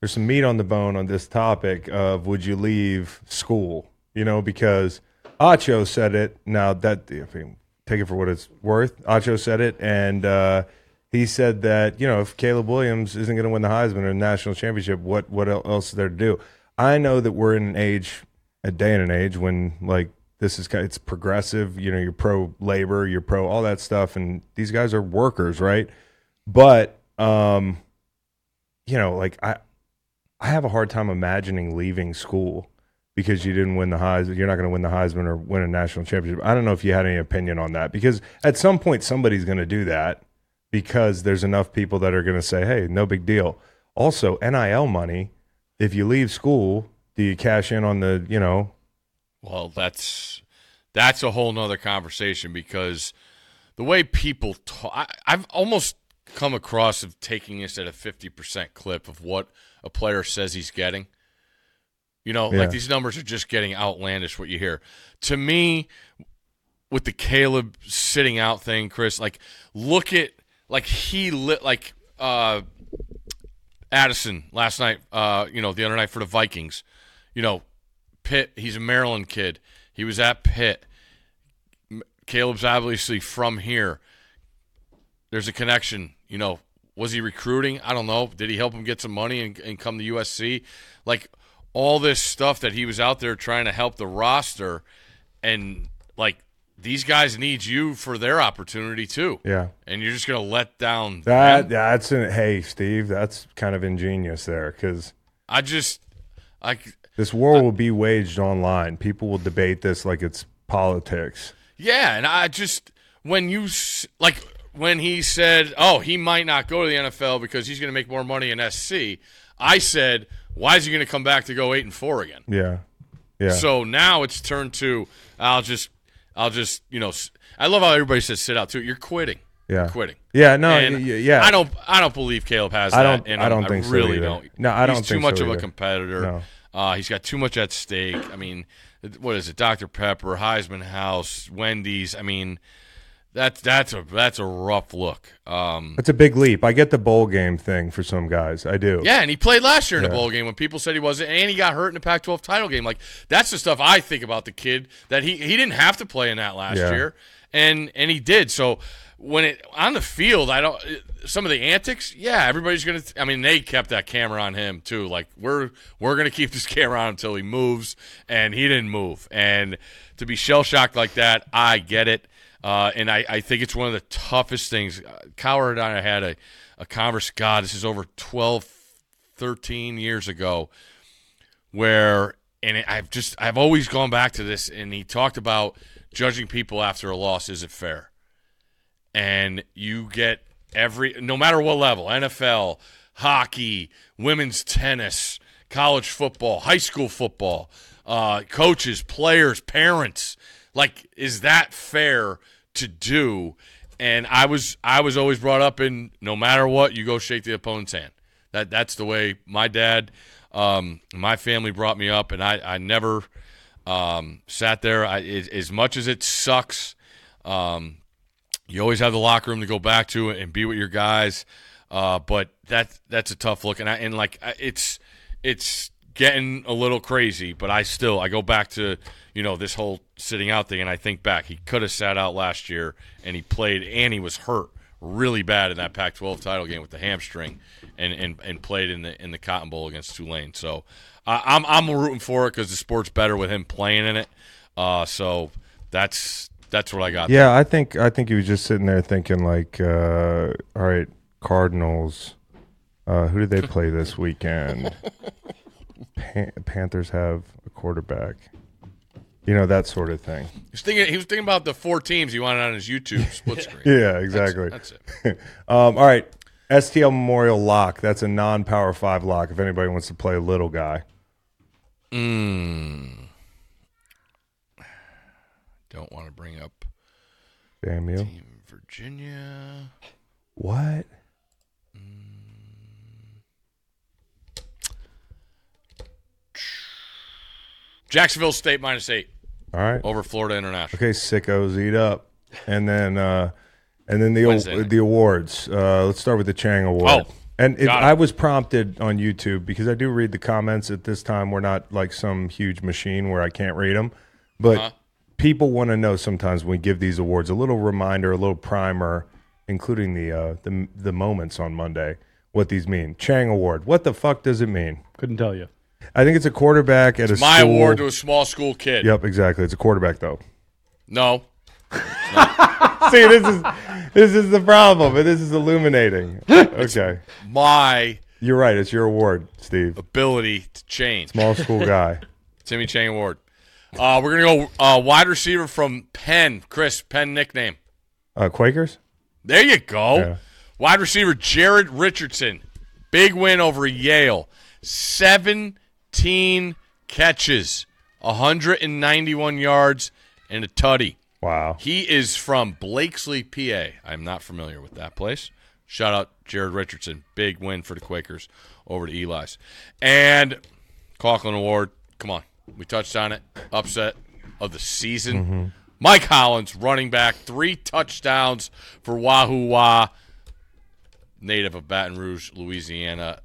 there's some meat on the bone on this topic of would you leave school? You know, because Acho said it. Now that I mean, take it for what it's worth. Acho said it, and uh, he said that you know if Caleb Williams isn't going to win the Heisman or the national championship, what what else is there to do? I know that we're in an age, a day and an age when like this is it's progressive. You know, you're pro labor, you're pro all that stuff, and these guys are workers, right? But um, you know, like I, I have a hard time imagining leaving school because you didn't win the Heisman. You're not going to win the Heisman or win a national championship. I don't know if you had any opinion on that because at some point somebody's going to do that because there's enough people that are going to say, "Hey, no big deal." Also, NIL money. If you leave school, do you cash in on the you know Well, that's that's a whole nother conversation because the way people talk, I, I've almost come across of taking this at a fifty percent clip of what a player says he's getting. You know, Yeah. like these numbers are just getting outlandish. What you hear to me with the Caleb sitting out thing, Chris. Like, look at like he lit like uh Addison last night. Uh, you know, the other night for the Vikings. You know, Pitt. He's a Maryland kid. He was at Pitt. Caleb's obviously from here. There's a connection. You know, was he recruiting? I don't know. Did he help him get some money and, and come to USC? Like all this stuff that he was out there trying to help the roster, and like these guys need you for their opportunity too. yeah And you're just gonna let down that them? that's an, hey Steve that's kind of ingenious there because I just I this war will be waged online. People will debate this like it's politics. Yeah, and I just when you like when he said, "Oh, he might not go to the NFL because he's going to make more money in SC," I said, "Why is he going to come back to go eight and four again?" Yeah, yeah. So now it's turned to I'll just I'll just you know I love how everybody says sit out too. You're quitting. Yeah. You're quitting. Yeah, no, And yeah. I don't. I don't believe Caleb has I don't- in I don't think so really either. don't. No, I don't think He's too much so of a competitor. No. Uh, he's got too much at stake. I mean, what is it? Dr Pepper, Heisman House, Wendy's. I mean, that's that's a that's a rough look. Um, That's a big leap. I get the bowl game thing for some guys. I do. yeah, and he played last year in Yeah. the bowl game when people said he wasn't, and he got hurt in the Pac-12 title game. Like that's the stuff I think about the kid that he he didn't have to play in that last Yeah. year, and and he did. So when it on the field, I don't some of the antics. Yeah, everybody's gonna. I mean, they kept that camera on him too. Like we're we're gonna keep this camera on until he moves, and he didn't move. And to be shell shocked like that, I get it. Uh, and I, I think it's one of the toughest things. Uh, Coward and I had a, a converse. God, this is over 12, 13 years ago, where, and I've just, I've always gone back to this. And he talked about judging people after a loss isn't fair. And you get every, no matter what level, NFL, hockey, women's tennis, college football, high school football, uh, coaches, players, parents. Like, is that fair to do? And I was I was always brought up in no matter what, you go shake the opponent's hand. That that's the way my dad, um, my family brought me up, and I I never um, sat there. I, as, as much as it sucks, um, you always have the locker room to go back to and be with your guys. Uh, but that that's a tough look, and I, and like it's it's getting a little crazy. But I still I go back to you know this whole sitting out thing, and I think back he could have sat out last year, and he played, and he was hurt really bad in that Pac-12 title game with the hamstring, and and, and played in the in the Cotton Bowl against Tulane. So uh, I'm I'm rooting for it because the sport's better with him playing in it. Uh, so that's that's what I got. Yeah, I think I think he was just sitting there thinking like, uh, all right, Cardinals. Uh, who did they play this weekend? Pan- Panthers have a quarterback. You know that sort of thing. He was thinking. He was thinking about the four teams he wanted on his YouTube split screen. Yeah, That's- exactly. That's, it. Um, all right, STL Memorial lock. That's a non-power five lock. If anybody wants to play a little guy, Mm. don't want to bring up Damn you. Team Virginia. What? Jacksonville State minus eight All right. over Florida International. Okay, sickos, eat up. And then uh and then the Wednesday o- night. the awards. Uh let's start with the Chang Award. Oh, and it, got it. I was prompted on YouTube because I do read the comments at this time. We're not like some huge machine where I can't read them, but Uh-huh. people want to know sometimes when we give these awards a little reminder, a little primer, including the uh, the the moments on Monday. What these mean? Chang Award. What the fuck does it mean? Couldn't tell you. I think it's a quarterback at a My school. award to a small school kid. Yep, exactly. It's a quarterback though. No. See, this is this is the problem, but this is illuminating. Okay, My you're right. It's your award, Steve. ability to change. Small school guy. Timmy Chang Award. Uh, we're gonna go uh, wide receiver from Penn. Chris Penn nickname. Uh, Quakers. There you go. Yeah. Wide receiver Jared Richardson. Big win over Yale. 17 catches, 191 yards, and a tutty. Wow. He is from Blakeslee, PA. I'm not familiar with that place. Shout out Jared Richardson. Big win for the Quakers over to Eli's. And Conklin Award. Come on. We touched on it. Upset of the season. Mm-hmm. Mike Hollins, running back, three touchdowns for Wahoo Wah, native of Baton Rouge, Louisiana.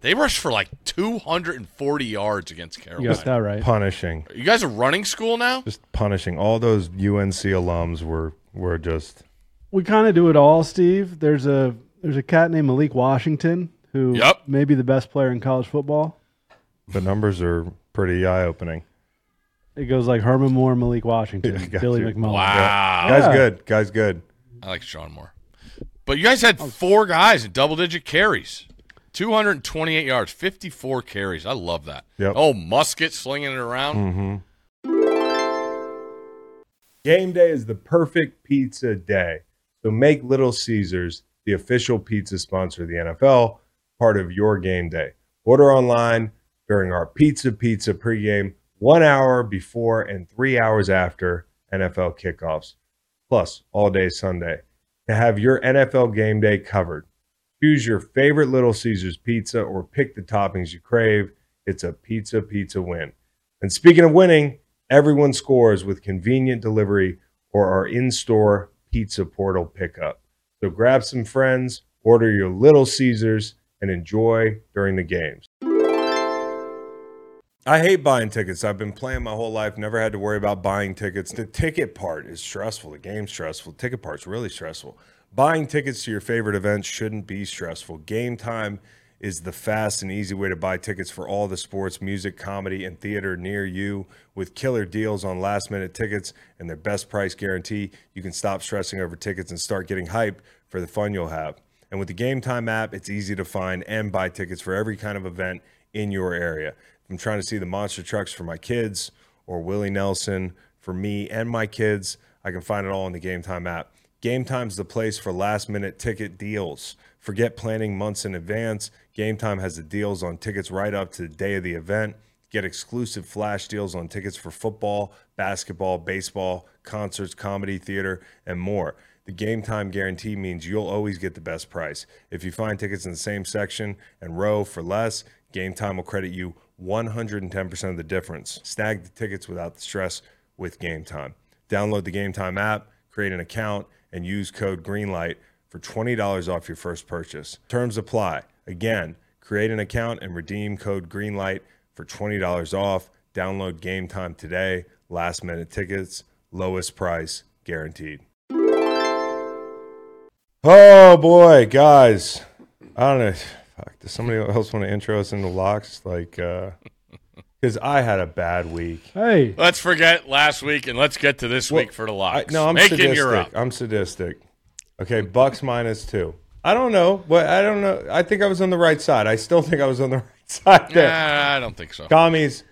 They rushed for like 240 yards against You Carolina. got that right. Punishing. You guys are running school now? Just punishing. All those UNC alums were were just. We kind of do it all, Steve. There's a there's a cat named Malik Washington who Yep. may be the best player in college football. The numbers are pretty eye opening. It goes like Herman Moore, Malik Washington, Billy you. McMullen. Wow. Guy's Yeah. good. Guy's good. I like Sean Moore. But you guys had oh. four guys in double digit carries. 228 yards, 54 carries. I love that. Yep. Oh, Muskett slinging it around. Mm-hmm. Game day is the perfect pizza day. So make Little Caesars the official pizza sponsor of the NFL, part of your game day. Order online during our Pizza Pizza pregame, one hour before and three hours after NFL kickoffs, plus all day Sunday. To have your NFL game day covered, choose your favorite Little Caesars pizza or pick the toppings you crave. It's a pizza pizza win. And speaking of winning, everyone scores with convenient delivery or our in store pizza portal pickup. So grab some friends, order your Little Caesars, and enjoy during the games. I hate buying tickets. I've been playing my whole life, never had to worry about buying tickets. The ticket part is stressful. The game's stressful. The ticket part's really stressful. Buying tickets to your favorite events shouldn't be stressful. GameTime is the fast and easy way to buy tickets for all the sports, music, comedy, and theater near you. With killer deals on last minute tickets and their best price guarantee, you can stop stressing over tickets and start getting hype for the fun you'll have. And with the GameTime app, it's easy to find and buy tickets for every kind of event in your area. If I'm trying to see the monster trucks for my kids or Willie Nelson for me and my kids, I can find it all in the GameTime app. GameTime's the place for last minute ticket deals. Forget planning months in advance. GameTime has the deals on tickets right up to the day of the event. Get exclusive flash deals on tickets for football, basketball, baseball, concerts, comedy, theater, and more. The GameTime guarantee means you'll always get the best price. If you find tickets in the same section and row for less, GameTime will credit you 110% of the difference. Snag the tickets without the stress with GameTime. Download the GameTime app, create an account, and use code GREENLIGHT for $20 off your first purchase. Terms apply. Again, create an account and redeem code GREENLIGHT for $20 off. Download GameTime today. Last minute tickets, lowest price guaranteed. Oh boy, guys. I don't know. Fuck, does somebody else want to intro us into locks? Like, uh, because I had a bad week. Hey, Let's forget last week and let's get to this Well, week for the I, locks. no, I'm Making sadistic. you're. I'm sadistic. Okay, Bucs minus two. I don't know, but I don't know. I think I was on the right side. I still think I was on the right side there. Nah, I don't think so. Commies,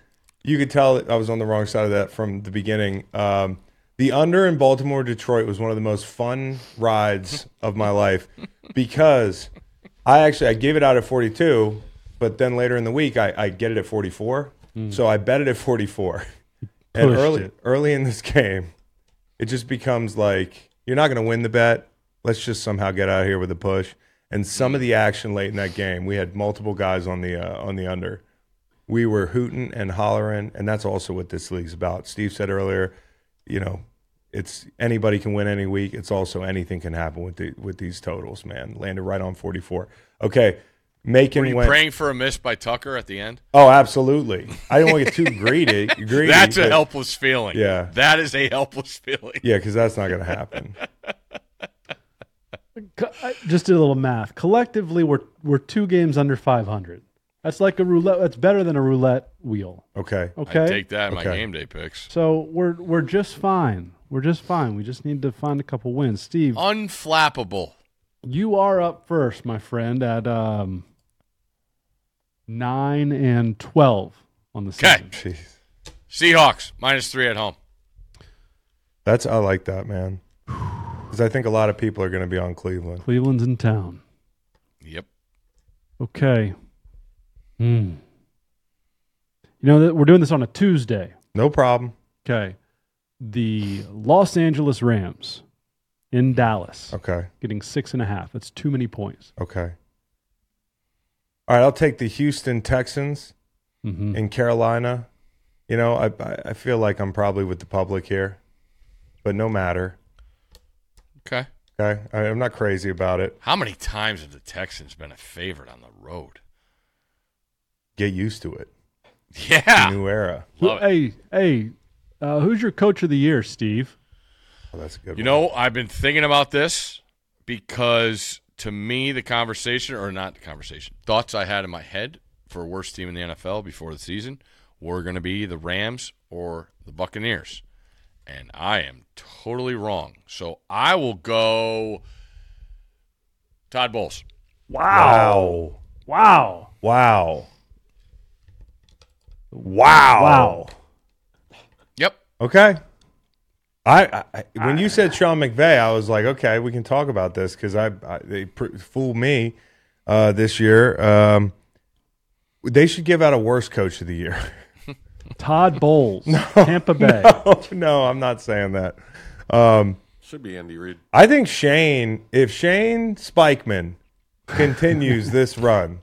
you could tell that I was on the wrong side of that from the beginning. Um, the under in Baltimore Detroit was one of the most fun rides of my life because I actually I gave it out at 42, but then later in the week I, I get it at 44. So I bet it at 44. And early it. early in this game, it just becomes like you're not going to win the bet. Let's just somehow get out of here with a push. And some of the action late in that game, we had multiple guys on the uh, on the under. We were hooting and hollering, and that's also what this league's about. Steve said earlier, you know, it's anybody can win any week. It's also anything can happen with the with these totals. Man, landed right on 44. Okay, making Were you went. praying for a miss by Tucker at the end? Oh, absolutely. I didn't want to get too greedy. greedy That's a but- helpless feeling. Yeah. That is a helpless feeling. Yeah, because that's not going to happen. I just did a little math. Collectively, we're we're two games under 500. That's like a roulette. That's better than a roulette wheel. Okay. Okay. I take that in my game day picks. So we're we're just fine. We're just fine. We just need to find a couple wins. Steve, Unflappable. you are up first, my friend, at um, nine and twelve on the Okay. season. Jeez. Seahawks minus three at home. That's I like that, man. Because I think a lot of people are going to be on Cleveland. Cleveland's in town. Yep. Okay. Hmm. You know that we're doing this on a Tuesday. No problem. Okay. The Los Angeles Rams in Dallas Okay. getting six and a half. That's too many points. Okay. All right, I'll take the Houston Texans hmm in Carolina. You know, I I- I feel like I'm probably with the public here, but no matter. Okay. Okay, I, I'm not crazy about it. How many times have the Texans been a favorite on the road? Get used to it. Yeah. New era. Love it. Hey, hey, uh, who's your coach of the year, Steve? Oh, that's a good. You one. know, I've been thinking about this because to me, the conversation, or not the conversation, thoughts I had in my head for worst team in the NFL before the season were going to be the Rams or the Buccaneers. And I am totally wrong. So I will go Todd Bowles. Wow. Wow. Wow. Wow. Wow. Yep. Okay. I, I when you said Sean McVay, I was like, okay, we can talk about this because I, I they pr- fooled me uh, this year. Um, they should give out a worst coach of the year. Todd Bowles, Tampa Bay. no, no, I'm not saying that. Um, Should be Andy Reid. I think Shane, if Shane Steichen continues this run,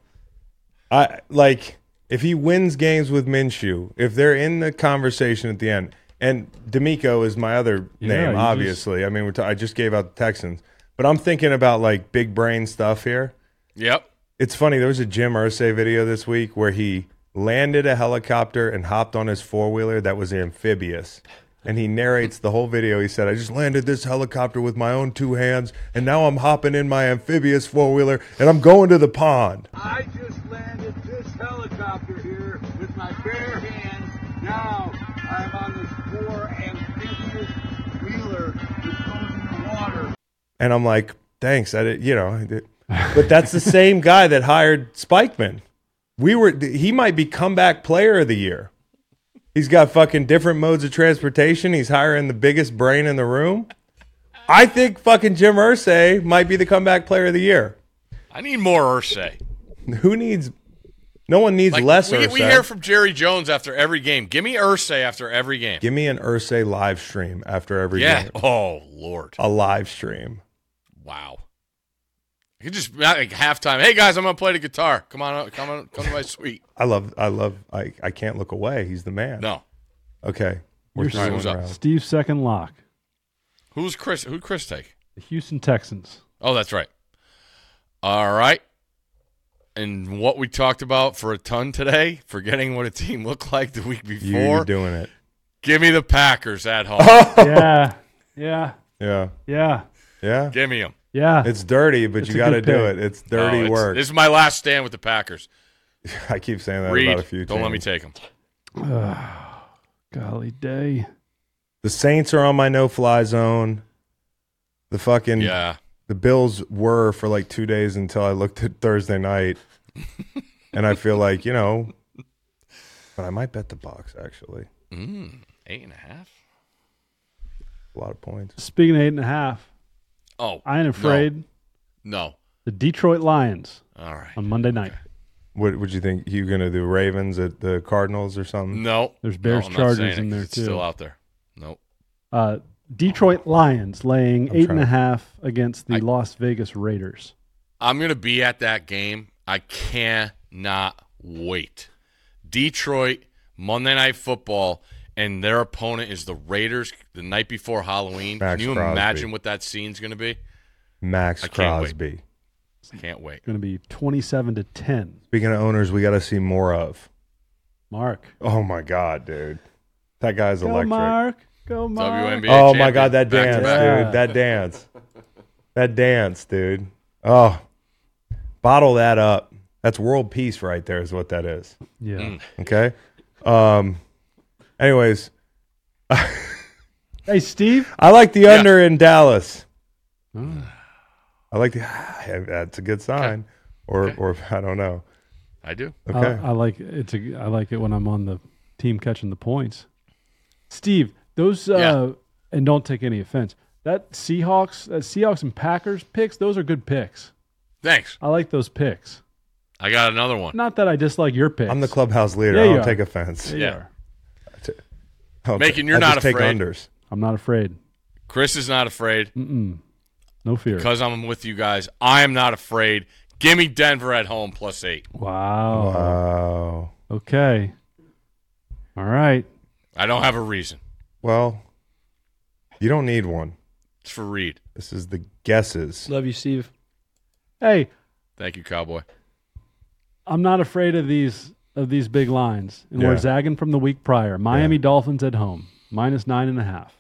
I like if he wins games with Minshew, if they're in the conversation at the end, and DeMeco is my other Yeah, name, you obviously. I mean, we're t- I just gave out the Texans, but I'm thinking about like big brain stuff here. Yep. It's funny. There was a Jim Irsay video this week where he landed a helicopter and hopped on his four wheeler that was amphibious. And he narrates the whole video. He said, I just landed this helicopter with my own two hands, and now I'm hopping in my amphibious four wheeler and I'm going to the pond. I just landed this helicopter here with my bare hands. Now I'm on this And I'm like, thanks. I did, you know, but that's the same guy that hired Steichen. We were, he might be comeback player of the year. He's got fucking different modes of transportation. He's hiring the biggest brain in the room. I think fucking Jim Irsay might be the comeback player of the year. I need more Irsay. Who needs? No one needs Like, less we, Irsay. we hear from Jerry Jones after every game. Give me Irsay after every game. Give me an Irsay live stream after every yeah. game. Oh, Lord. A live stream. Wow. You could just like halftime. Hey guys, I'm gonna play the guitar. Come on, uh, come on, come to my suite. I love. I love. I. I can't look away. He's the man. No, Okay. We're You're throwing who's up? around. Steve's second lock. who's Chris? Who'd Chris take? The Houston Texans. Oh, that's right. All right. And what we talked about for a ton today, forgetting what a team looked like the week before. you're doing it. Give me the Packers at home. Oh. yeah. Yeah. Yeah. Yeah. Yeah. Give me them. Yeah. It's dirty, but It's you got to do it. It's dirty No, it's- work. This is my last stand with the Packers. I keep saying that Reed, about a few don't let me take them. Golly day. The Saints are on my no-fly zone. The fucking Yeah. The Bills were for like two days until I looked at Thursday night, and I feel like you know, but I might bet the box actually. Mm, eight and a half. A lot of points. Speaking of eight and a half, Oh, I ain't afraid. No. The Detroit Lions All right. on Monday night. What would you think? You gonna do Ravens at the Cardinals or something? No. There's Bears no, I'm Chargers saying it in 'cause there, it's too. Still out there. Nope. Uh, Detroit Lions laying I'm eight and a half against the I- Las Vegas Raiders. I'm going to be at that game. I cannot wait. Detroit, Monday Night Football, and their opponent is the Raiders the night before Halloween. Maxx Can you Crosby. imagine what that scene's going to be? Maxx I can't wait. Crosby. Can't wait. Going to be twenty-seven to ten. Speaking of owners, we got to see more of. Mark, Oh my god, dude, that guy's go electric. Mark, go Mark. WNBA. Oh my god, that dance, back. back. dude. That dance. That dance, dude. Oh. Bottle that up. That's world peace right there is what that is. Yeah, Mm. Okay? Um anyways, hey Steve. I like the Yeah. under in Dallas. Oh. I like the that's a good sign. Or Okay. or I don't know. I do. Okay. I, I like it's a I like it when I'm on the team catching the points. Steve, those uh, Yeah. and don't take any offense. That Seahawks, that Seahawks and Packers picks, those are good picks. Thanks. I like those picks. I got another one. Not that I dislike your picks. I'm the clubhouse leader. Yeah, I you don't are. take offense. Yeah, you Yeah. are. I'll Macon, ta- you're I not just take afraid. unders. I'm not afraid. Chris is not afraid Mm-mm. No fear. because I'm with you guys. I am not afraid. Give me Denver at home plus eight. Wow. Wow. Okay. All right. I don't have a reason. Well, you don't need one. It's for Reed. This is the guesses. Love you, Steve. Hey, Thank you, Cowboy. I'm not afraid of these of these big lines, and we're zagging from the week prior. Miami Dolphins at home, minus nine and a half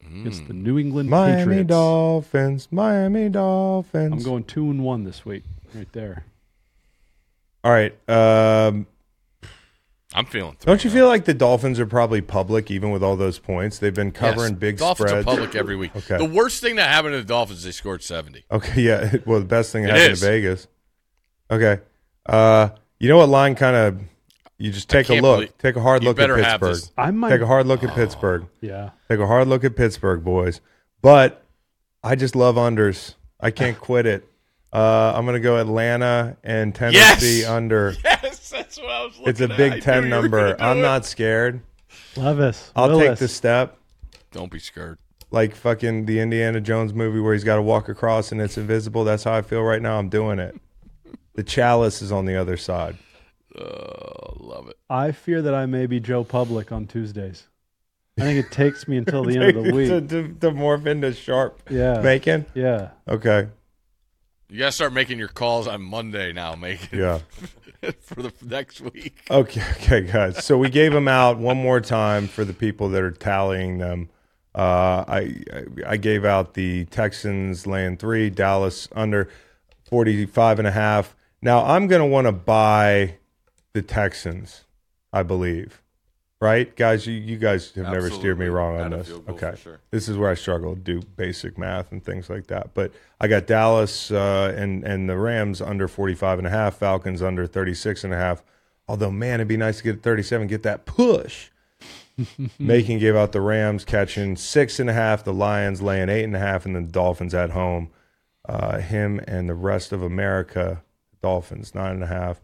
It's the New England Patriots. Miami Patriots. Dolphins. Miami Dolphins. I'm going two and one this week, right there. All right. Um, I'm feeling. don't you feel like the Dolphins are probably public even with all those points? They've been covering Yes. big Dolphins spreads. are public every week. Okay. The worst thing that happened to the Dolphins, they scored 70. Okay, yeah. Well, the best thing that It happened is. to Vegas. Okay. Uh, you know what line kind of you just take a look. believe- take a hard look at Pittsburgh. I might. Take a hard look at Pittsburgh. yeah. Take a hard look at Pittsburgh, boys. But I just love unders. I can't quit it. Uh, I'm gonna go Atlanta and Tennessee Yes! under. Yes, that's what I was looking It's a at. I Big knew Ten you were number. gonna do I'm it. not scared. Levis. I'll Willis. take the step. Don't be scared. Like fucking the Indiana Jones movie where he's got to walk across and it's invisible. That's how I feel right now. I'm doing it. The chalice is on the other side. Oh, love it. I fear that I may be Joe Public on Tuesdays. I think it takes me until the end of the to, week. to, to morph into sharp Yeah. bacon. Yeah. Okay. You got to start making your calls on Monday now, making Yeah. for the next week. Okay. Okay, guys. So we gave them out one more time for the people that are tallying them. Uh, I I- gave out the Texans laying three, Dallas under 45 and a half. Now I'm going to want to buy the Texans, I believe. Right? Guys, you, you guys have never steered me wrong on this. Okay. sure. This is where I struggle to do basic math and things like that. But I got Dallas uh, and and the Rams under 45 and a half, Falcons under 36 and a half. Although man, it'd be nice to get 37, get that push. Making gave out the Rams catching six and a half, the Lions laying eight and a half, and the Dolphins at home. Uh, him and the rest of America, Dolphins nine and a half.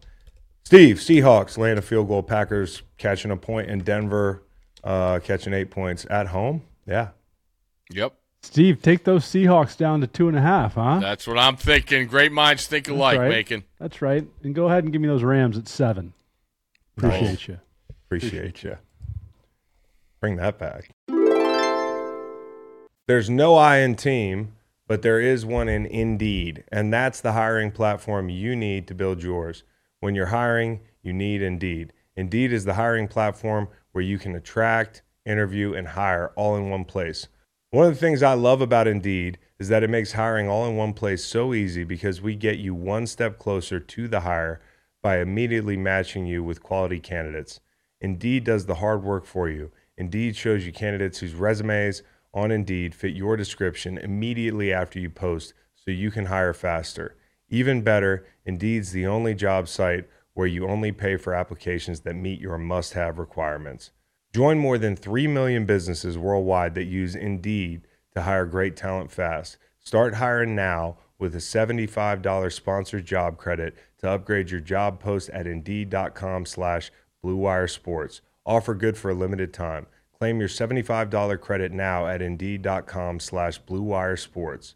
Steve, Seahawks laying a field goal, Packers catching a point in Denver, uh, catching eight points at home. Yeah. Yep. Steve, take those Seahawks down to two and a half, huh? That's what I'm thinking. Great minds think alike, right. making. That's right. And go ahead and give me those Rams at seven. Appreciate you. Appreciate you. Bring that back. There's no I in team, but there is one in Indeed, and that's the hiring platform you need to build yours. When you're hiring, you need Indeed. Indeed is the hiring platform where you can attract, interview, and hire all in one place. One of the things I love about Indeed is that it makes hiring all in one place so easy because we get you one step closer to the hire by immediately matching you with quality candidates. Indeed does the hard work for you. Indeed shows you candidates whose resumes on Indeed fit your description immediately after you post so you can hire faster. Even better, Indeed's the only job site where you only pay for applications that meet your must have requirements. Join more than 3 million businesses worldwide that use Indeed to hire great talent fast. Start hiring now with a $75 sponsored job credit to upgrade your job post at indeed.com slash Blue Wire Sports. Offer good for a limited time. Claim your $75 credit now at Indeed.com slash Blue Sports.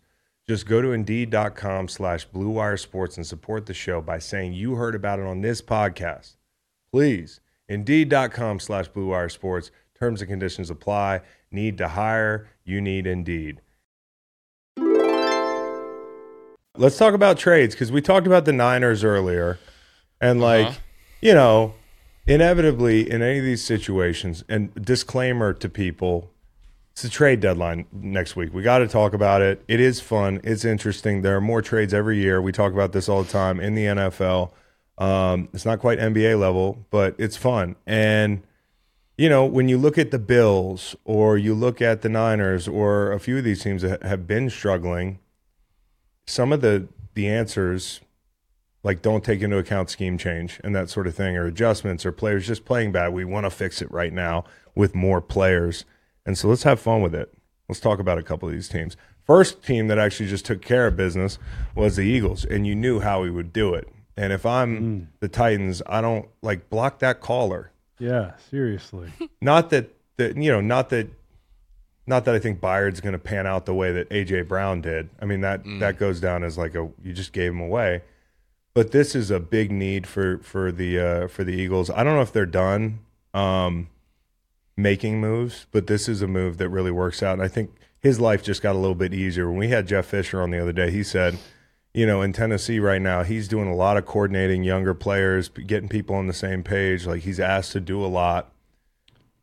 Just go to Indeed.com slash Blue Wire Sports and support the show by saying you heard about it on this podcast. Please, Indeed.com slash Blue Wire Sports. Terms and conditions apply. Need to hire? You need Indeed. Let's talk about trades because we talked about the Niners earlier. And, like, Uh-huh. you know, inevitably in any of these situations, and disclaimer to people, it's the trade deadline next week. We got to talk about it. It is fun. It's interesting. There are more trades every year. We talk about this all the time in the NFL. Um, it's not quite NBA level, but it's fun. And you know, when you look at the Bills or you look at the Niners or a few of these teams that have been struggling, some of the the answers like don't take into account scheme change and that sort of thing or adjustments or players just playing bad. We want to fix it right now with more players. And so let's have fun with it. Let's talk about a couple of these teams. First team that actually just took care of business was the Eagles, and you knew how he would do it. And if I'm the Titans, I don't like block that caller. Yeah, seriously. Not that that you know, not that not that I think Byard's going to pan out the way that AJ Brown did. I mean that that goes down as like a you just gave him away. But this is a big need for for the uh, for the Eagles. I don't know if they're done um, making moves, but this is a move that really works out. And I think his life just got a little bit easier. When we had Jeff Fisher on the other day, he said, you know, in Tennessee right now, he's doing a lot of coordinating younger players, getting people on the same page. Like he's asked to do a lot.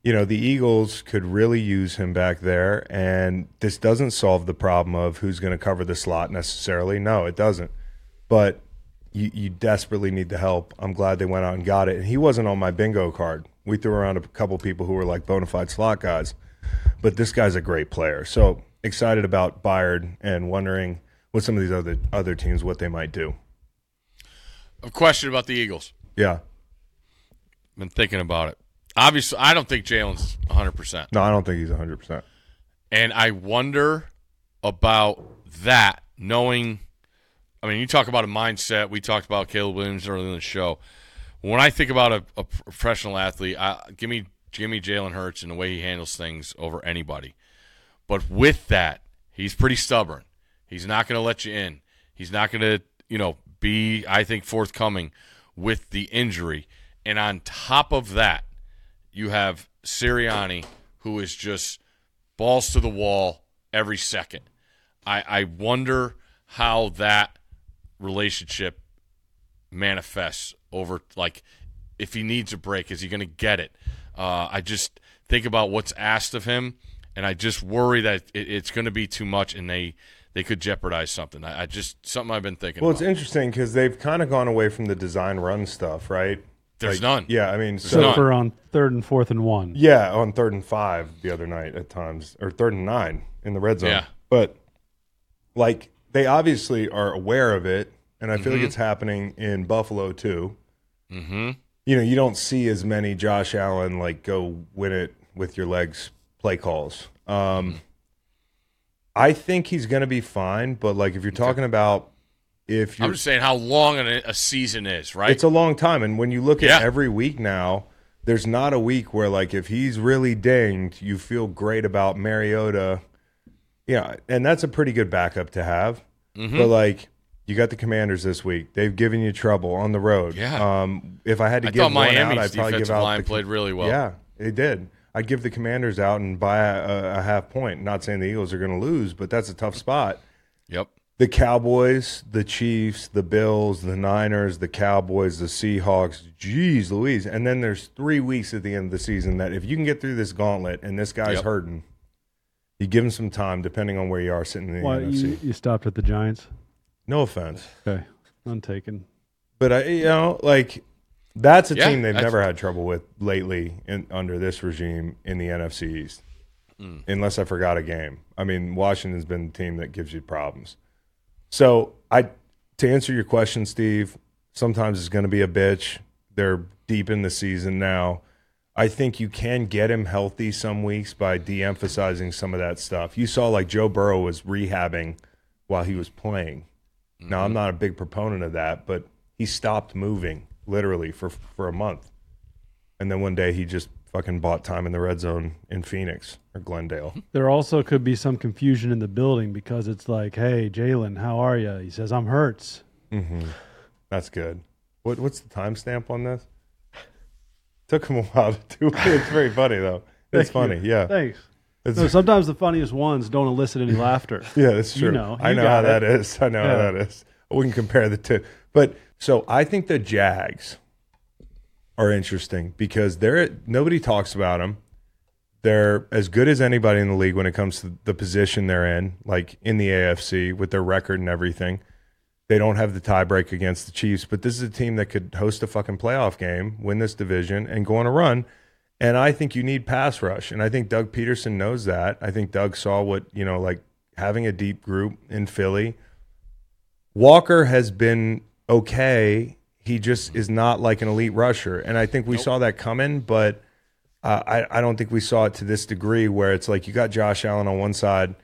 You know, the Eagles could really use him back there, and this doesn't solve the problem of who's going to cover the slot necessarily. No, it doesn't. But you, you desperately need the help. I'm glad they went out and got it. And he wasn't on my bingo card. We threw around a couple people who were like bona fide slot guys, but this guy's a great player. So excited about Byard and wondering what some of these other other teams what they might do. A question about the Eagles. Yeah. Been thinking about it. Obviously, I don't think Jalen's 100%. No, I don't think he's 100. percent And I wonder about that, knowing. I mean, you talk about a mindset. We talked about Caleb Williams earlier in the show. When I think about a, a professional athlete, I, give me give me Jalen Hurts and the way he handles things over anybody. But with that, he's pretty stubborn. He's not going to let you in. He's not going to, you know, be I think forthcoming with the injury. And on top of that, you have Sirianni, who is just balls to the wall every second. I, I wonder how that relationship manifests over like if he needs a break, is he going to get it? Uh, I just think about what's asked of him, and I just worry that it, it's going to be too much, and they they could jeopardize something. I, I just something I've been thinking. Well, about. it's interesting because they've kind of gone away from the design run stuff, right? There's Like, none. Yeah, I mean, So so none. for on third and fourth and one. Yeah, on third and five the other night at times, or third and nine in the red zone. Yeah. But like they obviously are aware of it, and I feel Mm-hmm. like it's happening in Buffalo too. hmm You know, you don't see as many Josh Allen like go win it with your legs play calls. Um, I think he's going to be fine, but like if you're talking about if you're I'm just saying how long a, a season is, right? it's a long time. And when you look at Yeah. every week now, there's not a week where like if he's really dinged, you feel great about Mariota. Yeah, and that's a pretty good backup to have. Mm-hmm. But like you got the Commanders this week. They've given you trouble on the road. Yeah. Um, if I had to I give thought one out, I'd probably give out line the, played really well. Yeah, it did. I'd give the Commanders out and buy a, a half point. Not saying the Eagles are going to lose, but that's a tough spot yep. the Cowboys, the Chiefs, the Bills, the Niners, the Cowboys, the Seahawks. Jeez Louise. And then there's three weeks at the end of the season that if you can get through this gauntlet and this guy's Yep. hurting, you give him some time depending on where you are sitting in the Why NFC. you, you stopped at the Giants? No offense. Okay, untaken. But I, you know, like that's a Yeah, team they've that's- never had trouble with lately in, under this regime in the NFC East. Hmm. Unless I forgot a game. I mean, Washington's been the team that gives you problems. So I, to answer your question, Steve, sometimes it's going to be a bitch. They're deep in the season now. I think you can get him healthy some weeks by de-emphasizing some of that stuff. You saw like Joe Burrow was rehabbing while he was playing. Now I'm not a big proponent of that, but he stopped moving literally for for a month, and then one day he just fucking bought time in the red zone in Phoenix or Glendale. There also could be some confusion in the building because it's like, hey, Jalen, how are you? He says, I'm Hurts. hmm That's good. What what's the timestamp on this? Took him a while to do it. It's very funny though. It's Thank you. funny, yeah. Thanks. No, sometimes the funniest ones don't elicit any laughter. yeah, that's You true. know, I you know how it. that is. I know how that is. We can compare the two. But so I think the Jags are interesting because they're nobody talks about them. They're as good as anybody in the league when it comes to the position they're in, like in the AFC with their record and everything. They don't have the tiebreak against the Chiefs, but this is a team that could host a fucking playoff game, win this division, and go on a run. And I think you need pass rush. And I think Doug Pederson knows that. I think Doug saw what, you know, like having a deep group in Philly. Walker has been okay. He just is not like an elite rusher. And I think we saw that coming, but uh, I, I don't think we saw it to this degree where it's like you got Josh Allen on one side.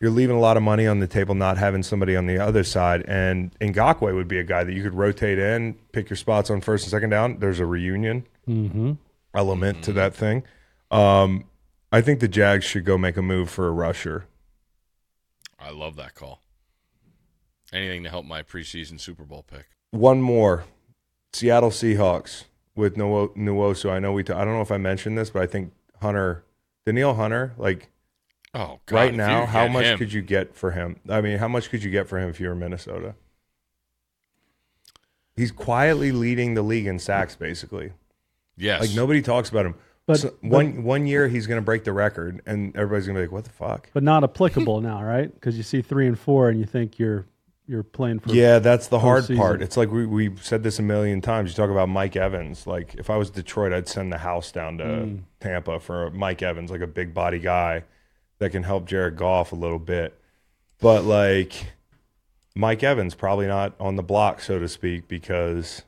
You're leaving a lot of money on the table, not having somebody on the other side. And Ngakoue would be a guy that you could rotate in, pick your spots on first and second down. There's a reunion Mm-hmm. Element to that thing. Um, I think the Jags should go make a move for a rusher. I love that call. Anything to help my preseason Super Bowl pick. One more, Seattle Seahawks with Nuo- Nuoso. I know we. T- I don't know if I mentioned this, but I think Hunter, Danielle Hunter, like Oh, God, right now, how much him- could you get for him? I mean, how much could you get for him if you were Minnesota? He's quietly leading the league in sacks, basically. Yes. Like nobody talks about him. But- So but- one one year he's going to break the record, and everybody's going to be like, "What the fuck?" But not applicable now, right? Because you see three and four and you think you're you're playing for Yeah, that's the hard postseason. part. It's like we we said this a million times. You talk about Mike Evans. Like if I was Detroit, I'd send the house down to Mm. Tampa for Mike Evans, like a big body guy that can help Jared Goff a little bit. But like Mike Evans probably not on the block, so to speak, because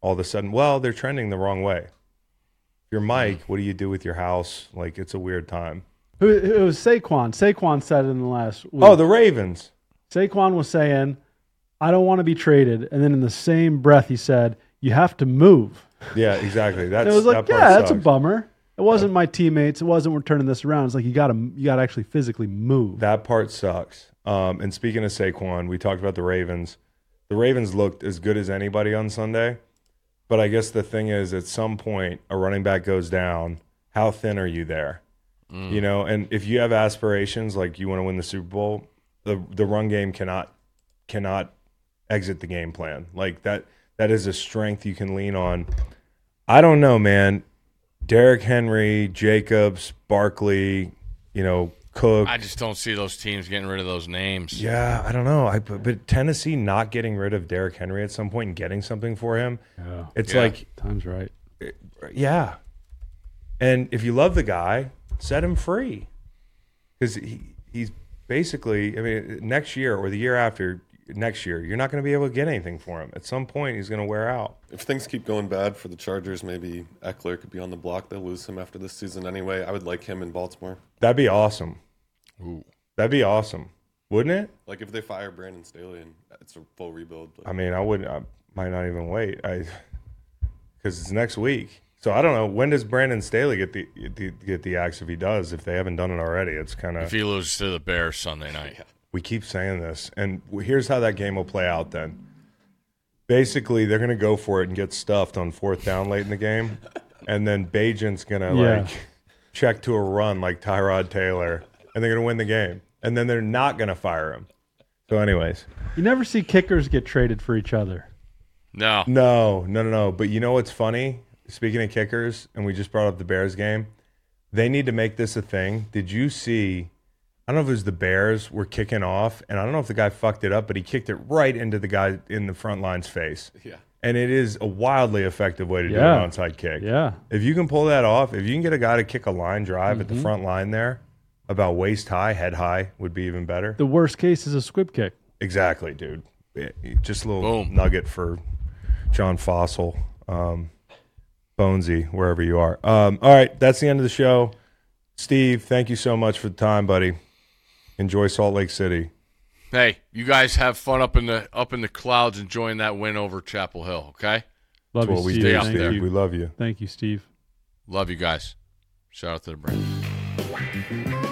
all of a sudden, well, they're trending the wrong way. If you're Mike, what do you do with your house? Like it's a weird time. Who it was Saquon. Saquon said in the last week. Oh, the Ravens. Saquon was saying, I don't want to be traded. And then in the same breath, he said, You have to move. Yeah, exactly. That's it was like, that Yeah, that's a bummer. It wasn't my teammates. It wasn't we're turning this around. It's like you gotta you gotta actually physically move. That part sucks. Um, and speaking of Saquon, we talked about the Ravens. The Ravens looked as good as anybody on Sunday. But I guess the thing is, at some point, a running back goes down. How thin are you there? Mm. You know, and if you have aspirations like you want to win the Super Bowl, the the run game cannot cannot exit the game plan. Like that that is a strength you can lean on. I don't know, man. Derrick Henry, Jacobs, Barkley, you know, Cook. I just don't see those teams getting rid of those names. Yeah, I don't know. I but, but Tennessee not getting rid of Derrick Henry at some point and getting something for him. Yeah. It's Yeah. like, Time's right. yeah. And if you love the guy, set him free. Cuz he he's basically, I mean, next year or the year after next year, you're not going to be able to get anything for him. At some point he's going to wear out. If things keep going bad for the Chargers, maybe Ekeler could be on the block. They'll lose him after this season anyway. I would like him in Baltimore. That'd be awesome. Ooh. That'd be awesome. Wouldn't it? Like if they fire Brandon Staley and it's a full rebuild. I mean, I wouldn't. I might not even wait. I because it's next week. So I don't know when does Brandon Staley get the, the get the axe if he does. If they haven't done it already, it's kind of If he loses to the Bears Sunday night. we keep saying this, and here's how that game will play out. Then, basically, they're gonna go for it and get stuffed on fourth down late in the game, and then Bagent's gonna Yeah. like check to a run like Tyrod Taylor, and they're gonna win the game, and then they're not gonna fire him. So, anyways. You never see kickers get traded for each other. No. No, no, no, no. But you know what's funny? Speaking of kickers, and we just brought up the Bears game, they need to make this a thing. Did you see? I don't know if it was the Bears were kicking off, and I don't know if the guy fucked it up, but he kicked it right into the guy in the front line's face. Yeah. And it is a wildly effective way to do Yeah. an onside kick. Yeah. If you can pull that off, if you can get a guy to kick a line drive at Mm-hmm. the front line there, about waist high, head high would be even better. The worst case is a squib kick. Exactly, dude. It- just a little Boom. nugget for John Fassel, um, Bonesy, wherever you are. Um, all right, that's the end of the show. Steve, thank you so much for the time, buddy. Enjoy Salt Lake City. Hey, you guys have fun up in the up in the clouds enjoying that win over Chapel Hill, okay? Love That's you, what we Steve. do, out there. Steve. We love you. Thank you, Steve. Love you guys. Shout out to the brand.